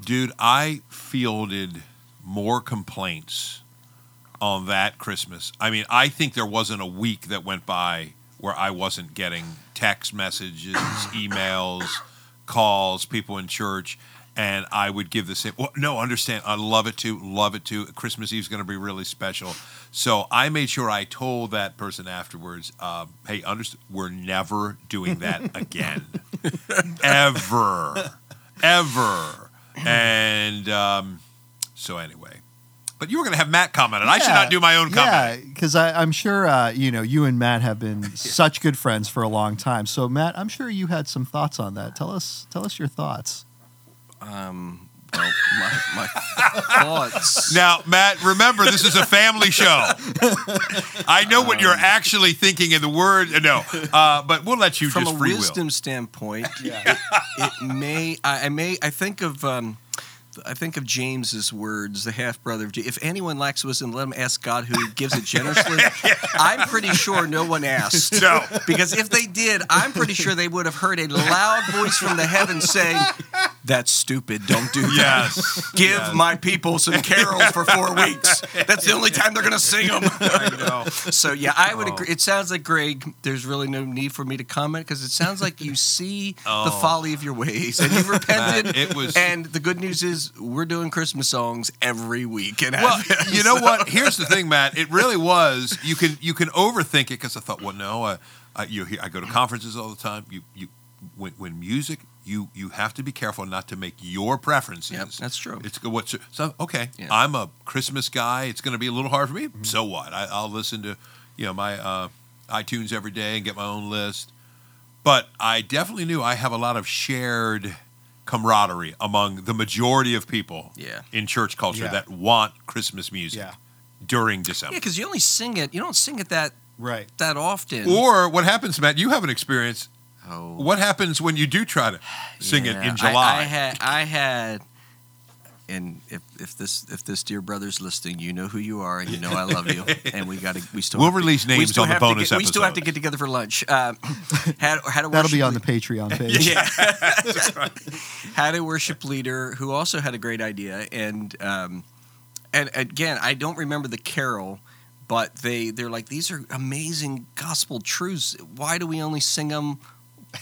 Dude, I fielded more complaints on that Christmas. I mean, I think there wasn't a week that went by where I wasn't getting text messages, emails, calls, people in church, and I would give the same. Well, no, understand. I love it too. Love it too. Christmas Eve's going to be really special. So I made sure I told that person afterwards, uh, "Hey, underst- we're never doing that again, ever, ever." And um, so anyway, but you were going to have Matt comment, and I should not do my own comment. Yeah, because I'm sure uh, you know you and Matt have been such good friends for a long time. So, Matt, I'm sure you had some thoughts on that. Tell us, tell us your thoughts. Um, well, my, my thoughts. Now, Matt, remember this is a family show. I know what Um, you're actually thinking in the word. No, uh, but we'll let you from just a free wisdom will. standpoint, Yeah. it may I, I may I think of um, I think of James's words, the half brother of Jesus. If anyone lacks wisdom, let him ask God, who gives it generously. I'm pretty sure no one asked. No. because if they did, I'm pretty sure they would have heard a loud voice from the heavens saying, "That's stupid. Don't do that. Yes. Give Yes. my people some carols for four weeks. That's the only time they're going to sing them." I know. So yeah, I would Oh. agree. It sounds like Greg. There's really no need for me to comment because it sounds like you see the Oh. folly of your ways and you've repented. It was- And the good news is we're doing Christmas songs every week. And Well, you know what? Here's the thing, Matt. It really was. You can you can overthink it because I thought, well, no, uh, I, you I go to conferences all the time. You you when, when music, you you have to be careful not to make your preferences. Yep, that's true. It's good. What's so okay? Yeah. I'm a Christmas guy. It's going to be a little hard for me. So what? I, I'll listen to you know my uh, iTunes every day and get my own list. But I definitely knew I have a lot of shared camaraderie among the majority of people Yeah. in church culture Yeah. that want Christmas music Yeah. during yeah, December. because you only sing it. You don't sing it that Right. that often. Or what happens, Matt? You have an experience. oh, What happens when you do try to sing it in July? I, I had I had. And if, if this if this dear brother's listening, you know who you are, and you know I love you, and we got to we still We'll have to- release we names on the to bonus get, We still have to get together for lunch. Had had a That'll be worship on the Patreon page. yeah. had a worship leader who also had a great idea, and um, and again, I don't remember the carol, but they they're like these are amazing gospel truths. Why do we only sing them,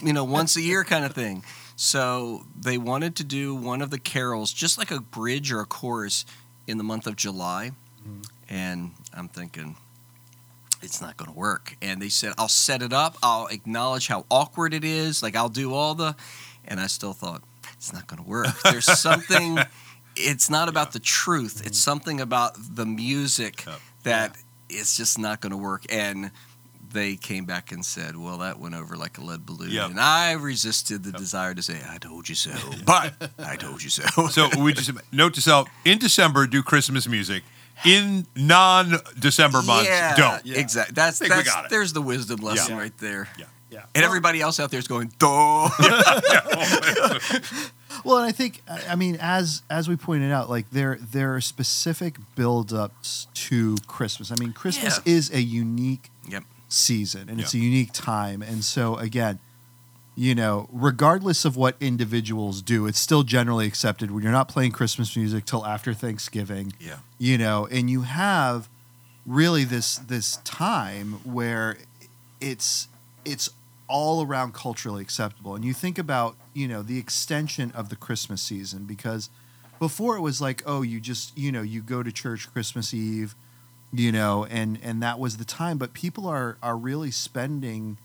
you know, once a year, kind of thing? So they wanted to do one of the carols, just like a bridge or a chorus, in the month of July, mm-hmm. and I'm thinking. It's not going to work. And they said, I'll set it up. I'll acknowledge how awkward it is. Like, I'll do all the. And I still thought, it's not going to work. There's something. It's not about the truth. It's mm-hmm. something about the music Yep. that it's just not going to work. And they came back and said, well, that went over like a lead balloon. Yep. And I resisted the desire to say, I told you so. But I told you so. so we just note to self: in December, do Christmas music. In non-December months, yeah, don't. Exactly. That's, Think we that's it. there's the wisdom lesson Yeah. right there. Yeah. Yeah. And everybody else out there is going, duh. Oh, well, and I think I I mean as as we pointed out, like there there are specific build-ups to Christmas. I mean, Christmas Yeah. is a unique Yep. Season and it's a unique time, and so again, you know, regardless of what individuals do, it's still generally accepted when you're not playing Christmas music till after Thanksgiving. Yeah. You know, and you have really this this time where it's it's all around culturally acceptable and you think about you know the extension of the christmas season because before it was like oh you just you know you go to church christmas eve you know and and that was the time but people are are really spending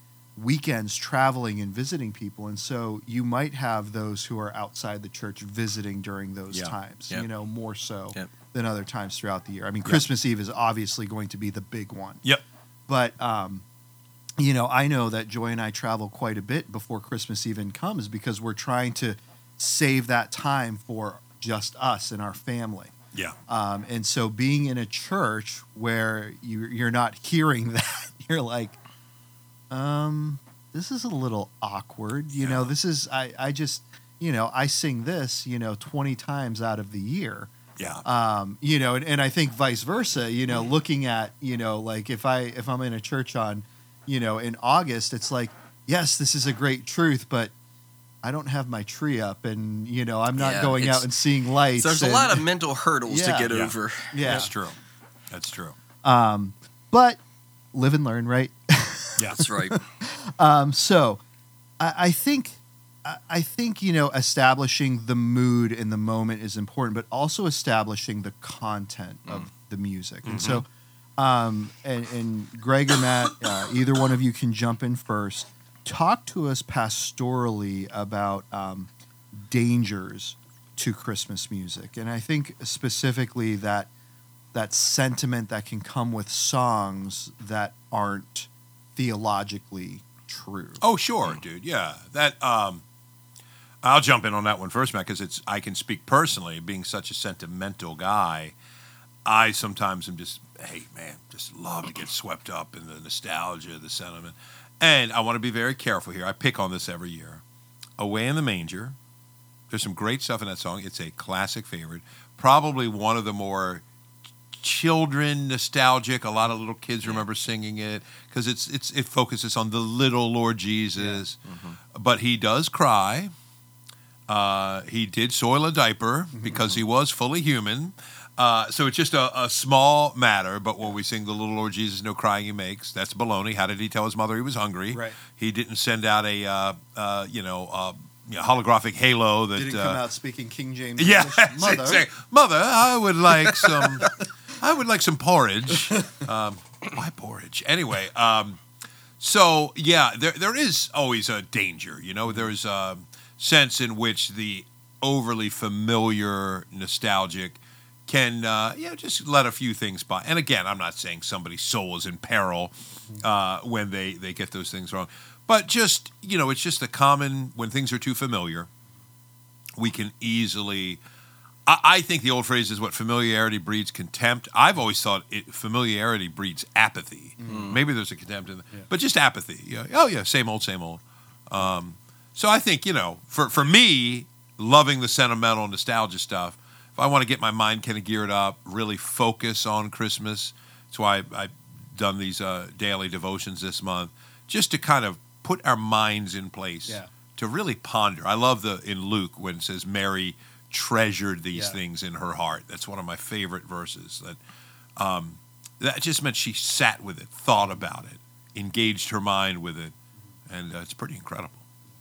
weekends traveling and visiting people and so you might have those who are outside the church visiting during those Yeah. times you know more so than other times throughout the year i mean christmas eve is obviously going to be the big one Yep. but um, you know, I know that Joy and I travel quite a bit before Christmas even comes because we're trying to save that time for just us and our family. Yeah. Um, and so, being in a church where you, you're not hearing that, you're like, um, this is a little awkward. You know, this is I, I just, you know, I sing this, you know, 20 times out of the year Yeah. um, you know, and, and I think vice versa, you Mm-hmm. know, looking at, you know, like if I if I'm in a church on, you know, in August, it's like, yes, this is a great truth, but I don't have my tree up and, you know, I'm not Yeah, going out and seeing lights. So there's a lot of mental hurdles Yeah. to get Yeah. over. yeah. That's true. That's true. Um, but live and learn, right? Yeah. That's right. Um, so I, I think I- I think you know establishing the mood in the moment is important, but also establishing the content of the music. And so, um, and, and Greg or Matt, uh, either one of you can jump in first. Talk to us pastorally about um, dangers to Christmas music, and I think specifically that that sentiment that can come with songs that aren't theologically true. Oh, sure, dude. Yeah, that. Um, I'll jump in on that one first, Matt, because it's. I can speak personally, being such a sentimental guy. I sometimes am just, hey, man, just love to get swept up in the nostalgia, the sentiment, and I want to be very careful here. I pick on this every year. Away in the manger. There's some great stuff in that song. It's a classic favorite. Probably one of the more children nostalgic. A lot of little kids remember singing it because it's it's it focuses on the little Lord Jesus, but he does cry. Uh, he did soil a diaper because he was fully human. Uh, so it's just a, a small matter, but when we sing the little Lord Jesus, no crying he makes, that's baloney. How did he tell his mother he was hungry? Right. He didn't send out a uh, uh, you know uh, you know, holographic halo that Didn't uh, come out speaking King James. yeah, English. mother. exactly. Mother, I would like some. I would like some porridge. Um, why porridge? Anyway, um, so yeah, there there is always a danger. You know, there's a sense in which the overly familiar, nostalgic can uh, you know just let a few things by. And again, I'm not saying somebody's soul is in peril uh, when they they get those things wrong, but just you know, it's just a common when things are too familiar we can easily. I, I think the old phrase is what familiarity breeds contempt. I've always thought it, familiarity breeds apathy. Maybe there's a contempt in, the, but just apathy. Yeah. Oh yeah, same old, same old. Um, so I think you know, for for me, loving the sentimental nostalgia stuff. If I want to get my mind kind of geared up, really focus on Christmas. That's why I, I've done these uh, daily devotions this month, just to kind of put our minds in place Yeah. to really ponder. I love the in Luke when it says Mary treasured these Yeah. things in her heart. That's one of my favorite verses. That um, that just meant she sat with it, thought about it, engaged her mind with it, and uh, it's pretty incredible.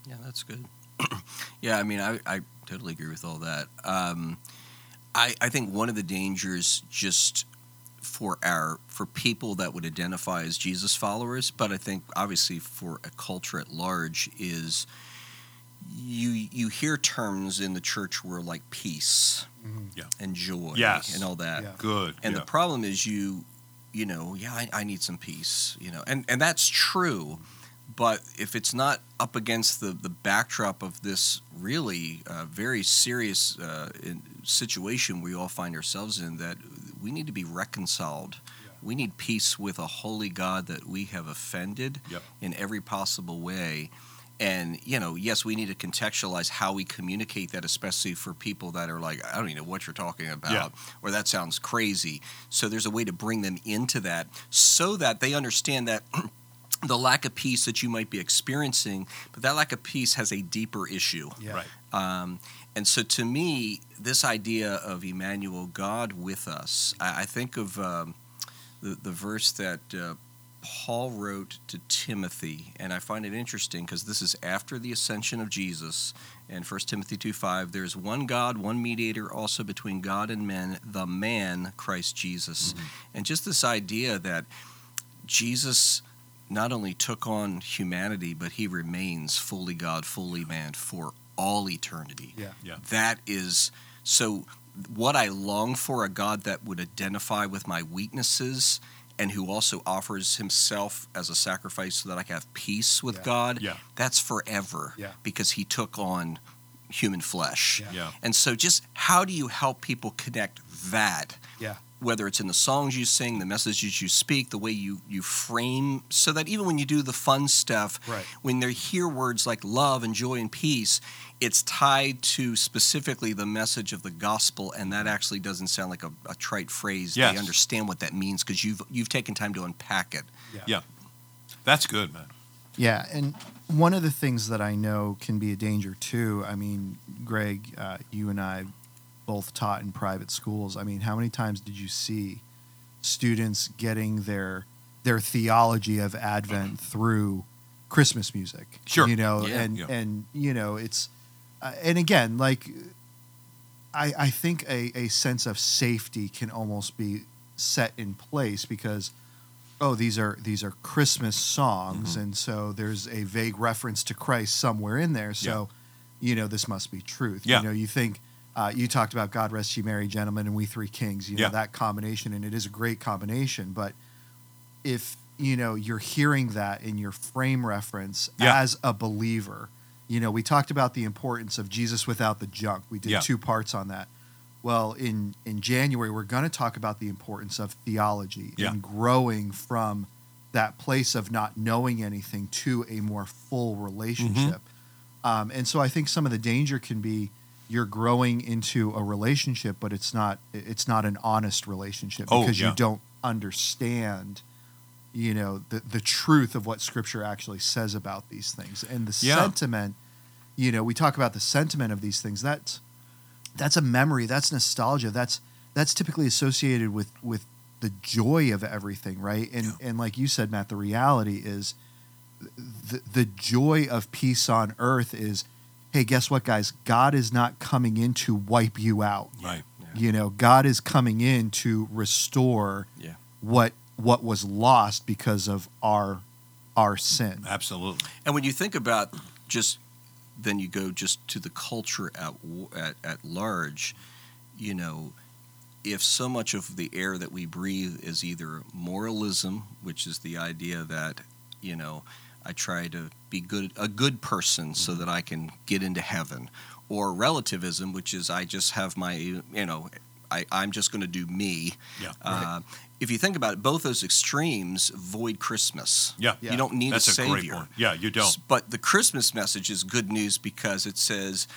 Yeah, that's good. yeah, I mean, I, I totally agree with all that. Um, I, I think one of the dangers just for our for people that would identify as Jesus followers, but I think obviously for a culture at large is you you hear terms in the church where like peace Mhm. Yeah. and joy Yes. and all that. Yeah. Good. And yeah. the problem is you, you know, yeah, I, I need some peace, you know, and and that's true, but if it's not up against the the backdrop of this really uh, very serious uh, in, situation we all find ourselves in, that we need to be reconciled. We need peace with a holy God that we have offended Yep. in every possible way. and you know, yes, we need to contextualize how we communicate that, especially for people that are like, I don't even know what you're talking about, Yeah. or that sounds crazy. So there's a way to bring them into that, so that they understand that. The lack of peace that you might be experiencing, but that lack of peace has a deeper issue. Yeah. Right. Um, and so to me, this idea of Emmanuel, God with us, I, I think of um, the, the verse that uh, Paul wrote to Timothy, and I find it interesting because this is after the ascension of Jesus. And 1 Timothy 2 5, there's one God, one mediator also between God and men, the man, Christ Jesus. And just this idea that Jesus not only took on humanity, but he remains fully God, fully man for all eternity. Yeah. Yeah. That is so what I long for a God that would identify with my weaknesses and who also offers himself as a sacrifice so that I can have peace with Yeah. God. Yeah. That's forever. Yeah. Because he took on human flesh. Yeah. Yeah. And so just how do you help people connect that Yeah. Whether it's in the songs you sing, the messages you speak, the way you you frame, so that even when you do the fun stuff, Right. when they hear words like love and joy and peace, it's tied to specifically the message of the gospel, and that actually doesn't sound like a, a trite phrase. Yes. They understand what that means because you've you've taken time to unpack it. Yeah. That's good, man. Yeah, and one of the things that I know can be a danger too. I mean, Greg, uh, you and I both taught in private schools. I mean, how many times did you see students getting their their theology of Advent through Christmas music? Sure. you know, Yeah. and Yeah. and you know, it's uh, and again, like I I think a a sense of safety can almost be set in place because oh these are these are christmas songs Mm-hmm. and so there's a vague reference to christ somewhere in there so you know this must be truth Yeah. you know you think uh, you talked about god rest ye merry gentlemen and we three kings you know Yeah. that combination and it is a great combination but if you know you're hearing that in your frame reference Yeah. as a believer you know we talked about the importance of jesus without the junk we did Yeah. two parts on that well in in january we're going to talk about the importance of theology and growing from that place of not knowing anything to a more full relationship Mm-hmm. um, and so i think some of the danger can be you're growing into a relationship but it's not it's not an honest relationship Oh, because yeah. you don't understand you know the the truth of what scripture actually says about these things. And the Yeah. sentiment you know we talk about the sentiment of these things. That's that's a memory. That's nostalgia. That's that's typically associated with with the joy of everything right? And and like you said matt the reality is the, the joy of peace on earth is hey guess what guys god is not coming in to wipe you out Right. you know god is coming in to restore Yeah. what what was lost because of our our sin Absolutely. And when you think about just then you go just to the culture at at, at large, you know, if so much of the air that we breathe is either moralism, which is the idea that, you know, I try to be good a good person so that I can get into heaven, or relativism, which is I just have my you know I, I'm just going to do me. Yeah. Uh, if you think about it, both those extremes void Christmas. Yeah. Yeah. You don't need That's a a, savior. great point. Yeah, you don't. But the Christmas message is good news because it says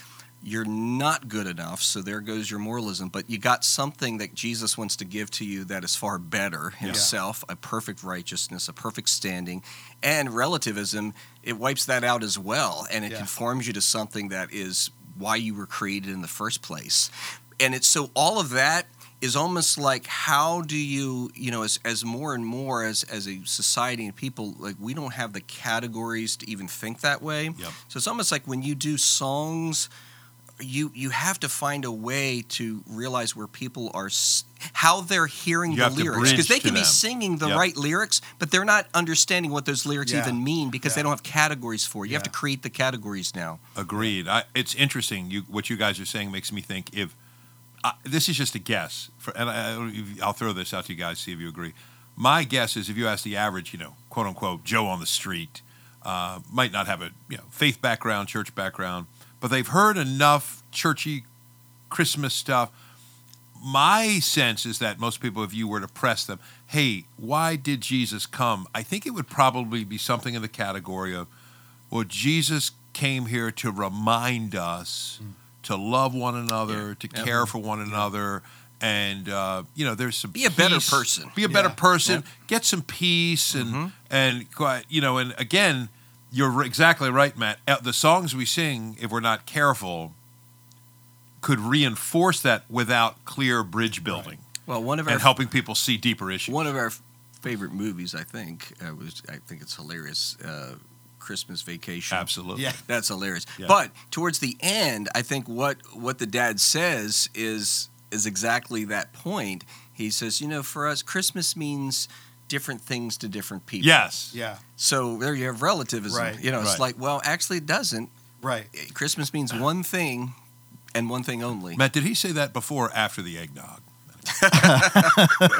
you're not good enough, so there goes your moralism. But you got something that Jesus wants to give to you that is far better himself, a perfect righteousness, a perfect standing. And relativism, it wipes that out as well. And it Yeah. conforms you to something that is why you were created in the first place. And it's so all of that is almost like how do you you know as, as more and more as as a society and people like we don't have the categories to even think that way Yep. so it's almost like when you do songs you you have to find a way to realize where people are how they're hearing You the lyrics because they can be them. singing the Yep. right lyrics but they're not understanding what those lyrics Yeah. even mean because they don't have categories for it. you have to create the categories now Agreed. I, it's interesting. You, what you guys are saying makes me think if uh, this is just a guess, for, and I, I'll throw this out to you guys see if you agree. My guess is if you ask the average, you know, quote unquote Joe on the street, uh, might not have a you know faith background, church background, but they've heard enough churchy Christmas stuff. My sense is that most people, if you were to press them, hey, why did Jesus come? I think it would probably be something in the category of well, Jesus came here to remind us to love one another, to Yep. care for one another, and uh, you know, there's some Be a better person. Be a better Yeah. person. Get some peace, and Mhm. and quite, you know, and again, you're exactly right, Matt. Uh, The songs we sing, if we're not careful, could reinforce that without clear bridge building Well, one of our and helping people see deeper issues. one of our favorite movies, I think, uh, was I think it's hilarious. Uh, Christmas Vacation. Absolutely. Yeah. That's hilarious. Yeah. But towards the end, I think what what the dad says is is exactly that point. He says, you know, for us, Christmas means different things to different people. Yes. Yeah. So there you have relativism. Right, You know, right. it's like, well, actually, it doesn't. Right. Eh, Christmas means one thing, and one thing only. Matt, did he say that before or after the eggnog?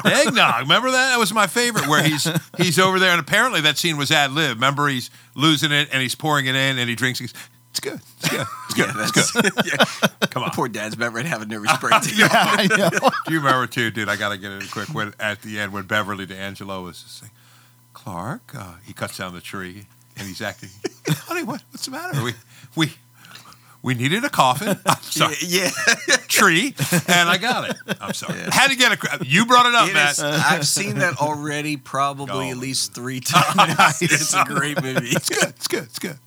eggnog, remember that? That was my favorite. Where he's he's over there, and apparently that scene was ad lib. Remember, he's losing it, and he's pouring it in, and he drinks. He's, it's good. It's good. It's good. Yeah, it's that's, good. yeah. Come on. Poor dad's about ready to have a nervous breakdown. Yeah, I know. Do you remember too, dude? I got to get it quick. When at the end, when Beverly D'Angelo was saying, "Clark," uh, he cuts down the tree, and he's acting. Honey, what? What's the matter? We we we needed a coffin. I'm sorry. Yeah. tree, and I got it. I'm sorry. Yeah. Had to get a. You brought it up, It Matt. is- I've seen that already, probably Oh, at least three times. It's a great movie. It's good. It's good. It's good.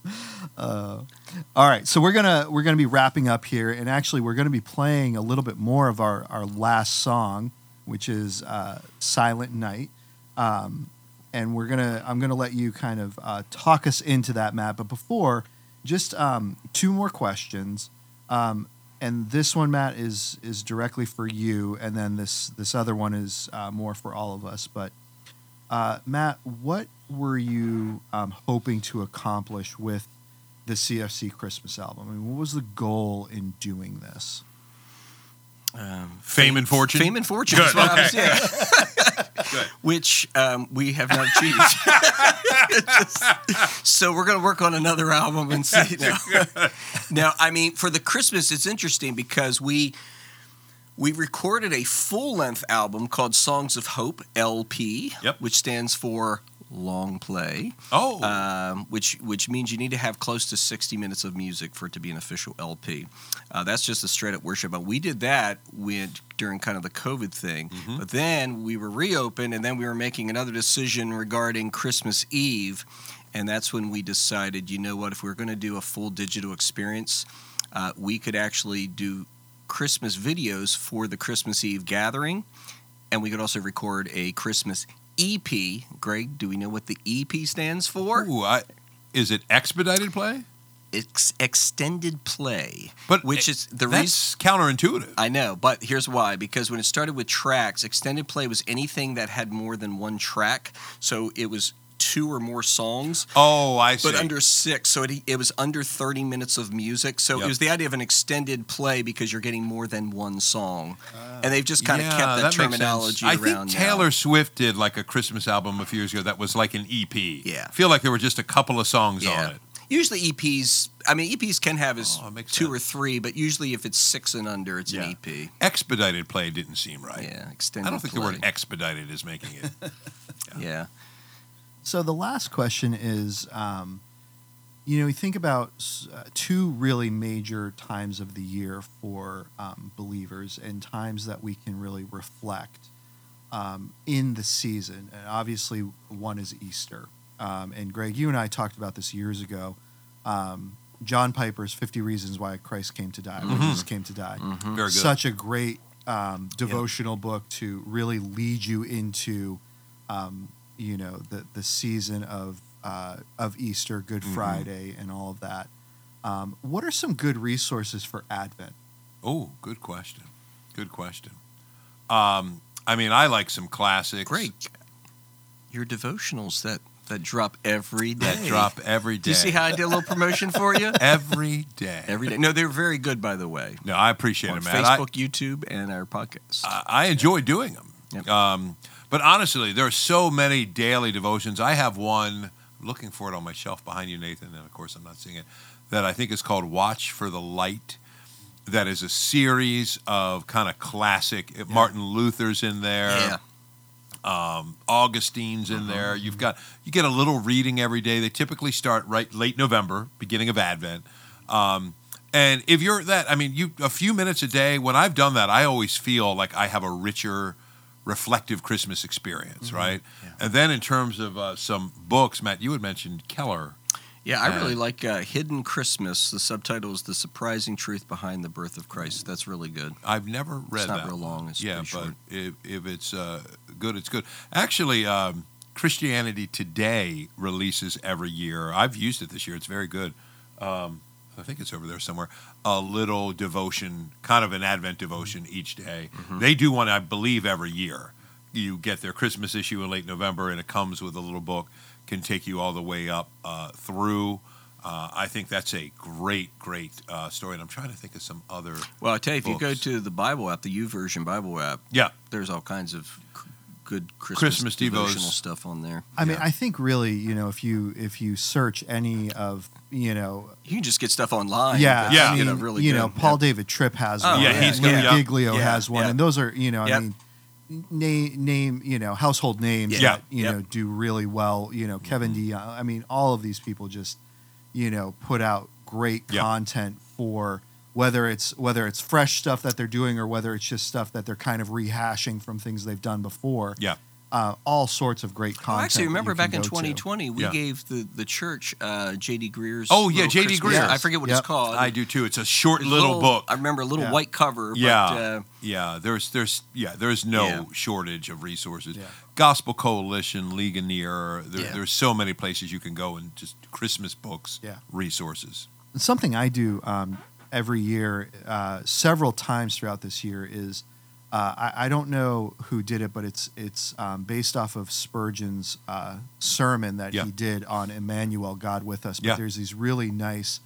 All right, so we're gonna we're gonna be wrapping up here, and actually we're gonna be playing a little bit more of our our last song, which is uh, "Silent Night," um, and we're gonna I'm gonna let you kind of uh, talk us into that, Matt. But before, just um, two more questions, um, and this one, Matt, is is directly for you, and then this this other one is uh, more for all of us. But uh, Matt, what were you um, hoping to accomplish with the CFC Christmas album? I mean, what was the goal in doing this? Um, Fame and fortune? Fame and fortune. Good, is what I okay. was- yeah. Good. Which um, we have not achieved. Just- so we're going to work on another album and see. Now, now, I mean, for the Christmas, it's interesting because we we recorded a full length album called Songs of Hope (LP), Yep. which stands for long play. Oh, um, which which means you need to have close to 60 minutes of music for it to be an official LP. Uh, that's just a straight up worship. But we did that when, during kind of the COVID thing. Mm-hmm. But then we were reopened, and then we were making another decision regarding Christmas Eve, and that's when we decided, you know what, if we are going to do a full digital experience, uh, we could actually do Christmas videos for the Christmas Eve gathering, and we could also record a Christmas EP. Greg, do we know what the EP stands for? Ooh, I, is it expedited play? Ex- extended play, But which is the reason. That's counterintuitive. I know, but here's why. Because when it started with tracks, extended play was anything that had more than one track. So it was two or more songs, Oh, I see. but under six. So it, it was under 30 minutes of music. So Yep. it was the idea of an extended play because you're getting more than one song. Ah, and they've just kind of Yeah, kept that, makes terminology I around think now. Taylor Swift did like a Christmas album a few years ago that was like an EP. Yeah. I feel like there were just a couple of songs Yeah. on it. Usually EPs, I mean, EPs can have as Oh, two sense. or three, but usually if it's six and under, it's Yeah. an EP. Expedited play didn't seem right. Yeah, extended I don't think the word expedited is making it. Yeah. So the last question is, um, you know, we think about uh, two really major times of the year for um, believers and times that we can really reflect um, in the season. And obviously, one is Easter. Um, and Greg, you and I talked about this years ago. Um, John Piper's 50 Reasons Why Christ Came to Die, Mhm. Jesus came to die. Mhm. Very good. Such a great um, devotional book to really lead you into, um, you know, the the season of uh, of Easter, Good Mhm. Friday, and all of that. Um, what are some good resources for Advent? oh, good question. Good question. Um, I mean, I like some classics. Great. Your devotionals that that drop every day. That drop every day. Do you see how I did a little promotion for you? every day. Every day. No, they're very good, by the way. no, I appreciate On it, man. I- Facebook, YouTube, and our podcast. I, I enjoy doing them. Yep. Um, but honestly, there are so many daily devotions. I have one I'm looking for it on my shelf behind you, Nathan, and of course I'm not seeing it. That I think is called "Watch for the Light." That is a series of kind of classic. Martin Luther's in there. yeah. Um, Augustine's in Uh-huh. there. You've got you get a little reading every day. They typically start right late November, beginning of Advent. Um, and if you're that, I mean, you a few minutes a day. When I've done that, I always feel like I have a richer, reflective Christmas experience, Mm-hmm. right? And then in terms of uh, some books, Matt, you had mentioned Keller. Yeah, I really like uh, Hidden Christmas. The subtitle is "The Surprising Truth Behind the Birth of Christ." That's really good. I've never read It's not that. real long, it's yeah, but short. if, if it's uh, good, it's good. Actually, um, Christianity Today releases every year. I've used it this year. It's very good. Um, I think it's over there somewhere. A little devotion, kind of an Advent devotion each day. Mm-hmm. They do one, I believe, every year. You get their Christmas issue in late November, and it comes with a little book. Can take you all the way up uh, through. Uh, I think that's a great, great uh, story. And I'm trying to think of some other. Well, I tell you, if you go to the Bible app, the YouVersion Bible app, Yeah, there's all kinds of good Christmas, Christmas devos. stuff on there. I mean, I think really, you know, if you if you search any of, you know, You can just get stuff online. yeah, Yeah. I you mean, know, really you good. know, Paul David Tripp has Oh, one. Yeah, he's Lou got- yeah. Giglio Yeah, has one, yeah. and those are, you know, Yep. I mean, name name, you know, household names Yeah. that you Yep. know do really well. You know, Kevin Mm-hmm. DeYoung. I mean, all of these people just, you know, put out great Yeah. content for whether it's whether it's fresh stuff that they're doing or whether it's just stuff that they're kind of rehashing from things they've done before. Yeah. Uh, all sorts of great content. Well, actually, remember back in go to. 2020, we Yeah. gave the, the church uh, J.D. Greear's. Oh, yeah, J.D. Christmas- Greer. I forget what Yep. it's called. I do too. It's a short It's a little, book. I remember a little Yeah. white cover. yeah, But, uh, yeah. There's, there's, yeah. There's no Yeah. shortage of resources. Yeah. Gospel Coalition, Ligonier. There, Yeah. There's so many places you can go and just Christmas books, Yeah. resources. something I do um, every year, uh, several times throughout this year, is uh, I, I don't know who did it, but it's it's um, based off of Spurgeon's uh, sermon that Yeah. he did on Emmanuel, God with us. But Yeah. there's these really nice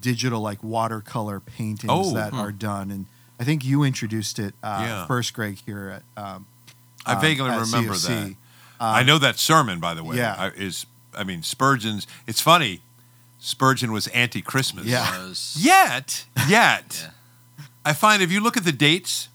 digital, like watercolor paintings Oh. that Hmm. are done, and I think you introduced it uh, Yeah. first, Greg, here at. Um, I um, vaguely remember CFC. that. Um, I know that sermon, by the way. yeah. Is I mean Spurgeon's. It's funny. Spurgeon was anti-Christmas. Yeah. was- Yet, yet, Yeah. I find if you look at the dates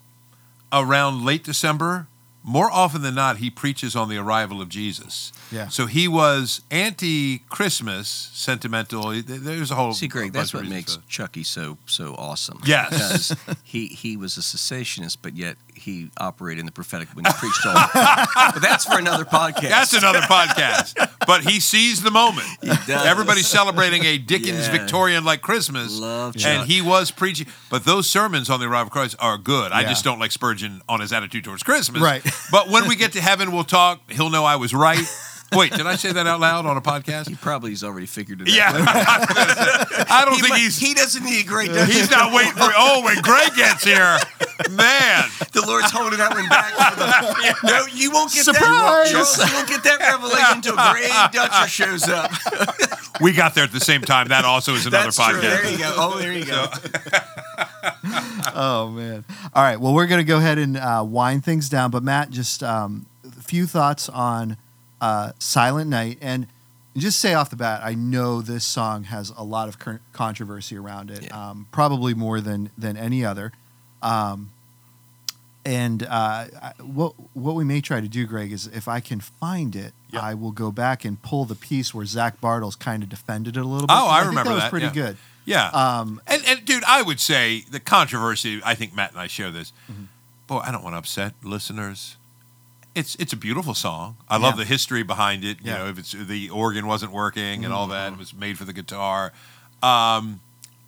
around late December, more often than not, he preaches on the arrival of Jesus. Yeah. So he was anti-Christmas, sentimental. There's a whole See, Greg, bunch that's of what makes. Chucky so so awesome. Yes. because he he was a cessationist, but yet he operated in the prophetic when he preached all. but that's for another podcast. That's another podcast. But he sees the moment. does. Everybody's celebrating a Dickens Yeah. Victorian like Christmas. Love Chuck. and he was preaching. But those sermons on the arrival of Christ are good. I just don't like Spurgeon on his attitude towards Christmas. Right. But when we get to heaven, we'll talk. He'll know I was right. Wait, did I say that out loud on a podcast? he probably has already figured it Yeah. out. I don't He, think mu- he's he doesn't need a great. he's not waiting for oh when Greg gets here. Man. The Lord's holding that one back. The, no, you won't get Surprise! that. You won't get that revelation until Greg Dutcher shows up. We got there at the same time. That also is another That's podcast. true. There you go. Oh, there you go. oh man! All right. Well, we're gonna go ahead and uh, wind things down. But Matt, just um, a few thoughts on uh, "Silent Night," and just say off the bat, I know this song has a lot of cur- controversy around it, Yeah. um, probably more than than any other. Um, and uh, what what we may try to do, Greg, is if I can find it, Yeah. I will go back and pull the piece where Zach Bartels kind of defended it a little bit. Oh, I think remember that was that, pretty yeah. good. Yeah. Um, And, and dude, I would say the controversy. I think Matt and I share this. Mm-hmm. Boy, I don't want to upset listeners. It's it's a beautiful song. I love the history behind it. You Yeah. Mm-hmm. know, if it's the organ wasn't working and all that, it was made for the guitar. Um,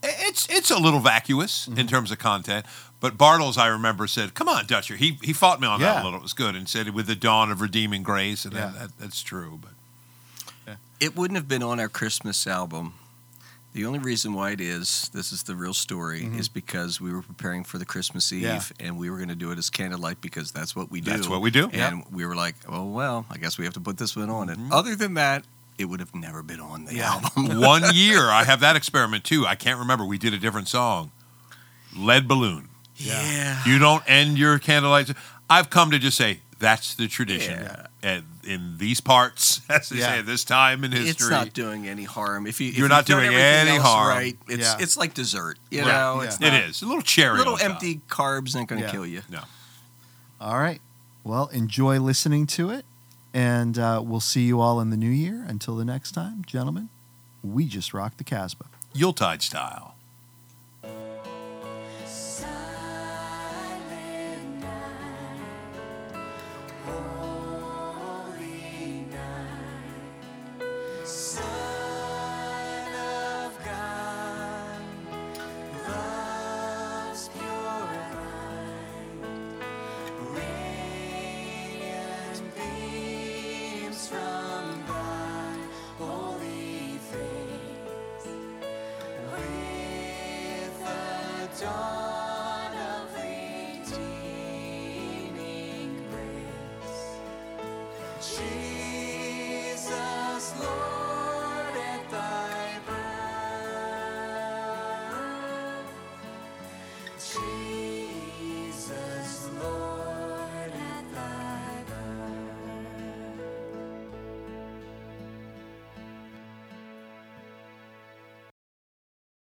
it's it's a little vacuous Mm-hmm. in terms of content. But Bartels, I remember, said, "Come on, Dutcher." He he fought me on that Yeah. a little. It was good, and said, "With the dawn of redeeming grace," and Yeah. that, that, that's true. But It wouldn't have been on our Christmas album. The only reason why it is, this is the real story, Mm-hmm. is because we were preparing for the Christmas Eve Yeah. and we were going to do it as candlelight because that's what we do. That's what we do. And we were like, oh, well, I guess we have to put this one on Mm-hmm. it. Other than that, it would have never been on the album. one year I have that experiment too. I can't remember. We did a different song. Lead balloon. Yeah. You don't end your candlelight. I've come to just say that's the tradition. Yeah. And in these parts, as they Yeah. say, at this time in history. It's not doing any harm. If you if You're you've not doing everything any else harm. Right, it's Yeah. it's like dessert. You Right. know, Yeah. it's not, is a little cherry. A little on top. empty carbs ain't going to Yeah. kill you. No. All right. Well, enjoy listening to it, and uh, we'll see you all in the new year. Until the next time, gentlemen, we just rocked the Casbah. Yuletide style.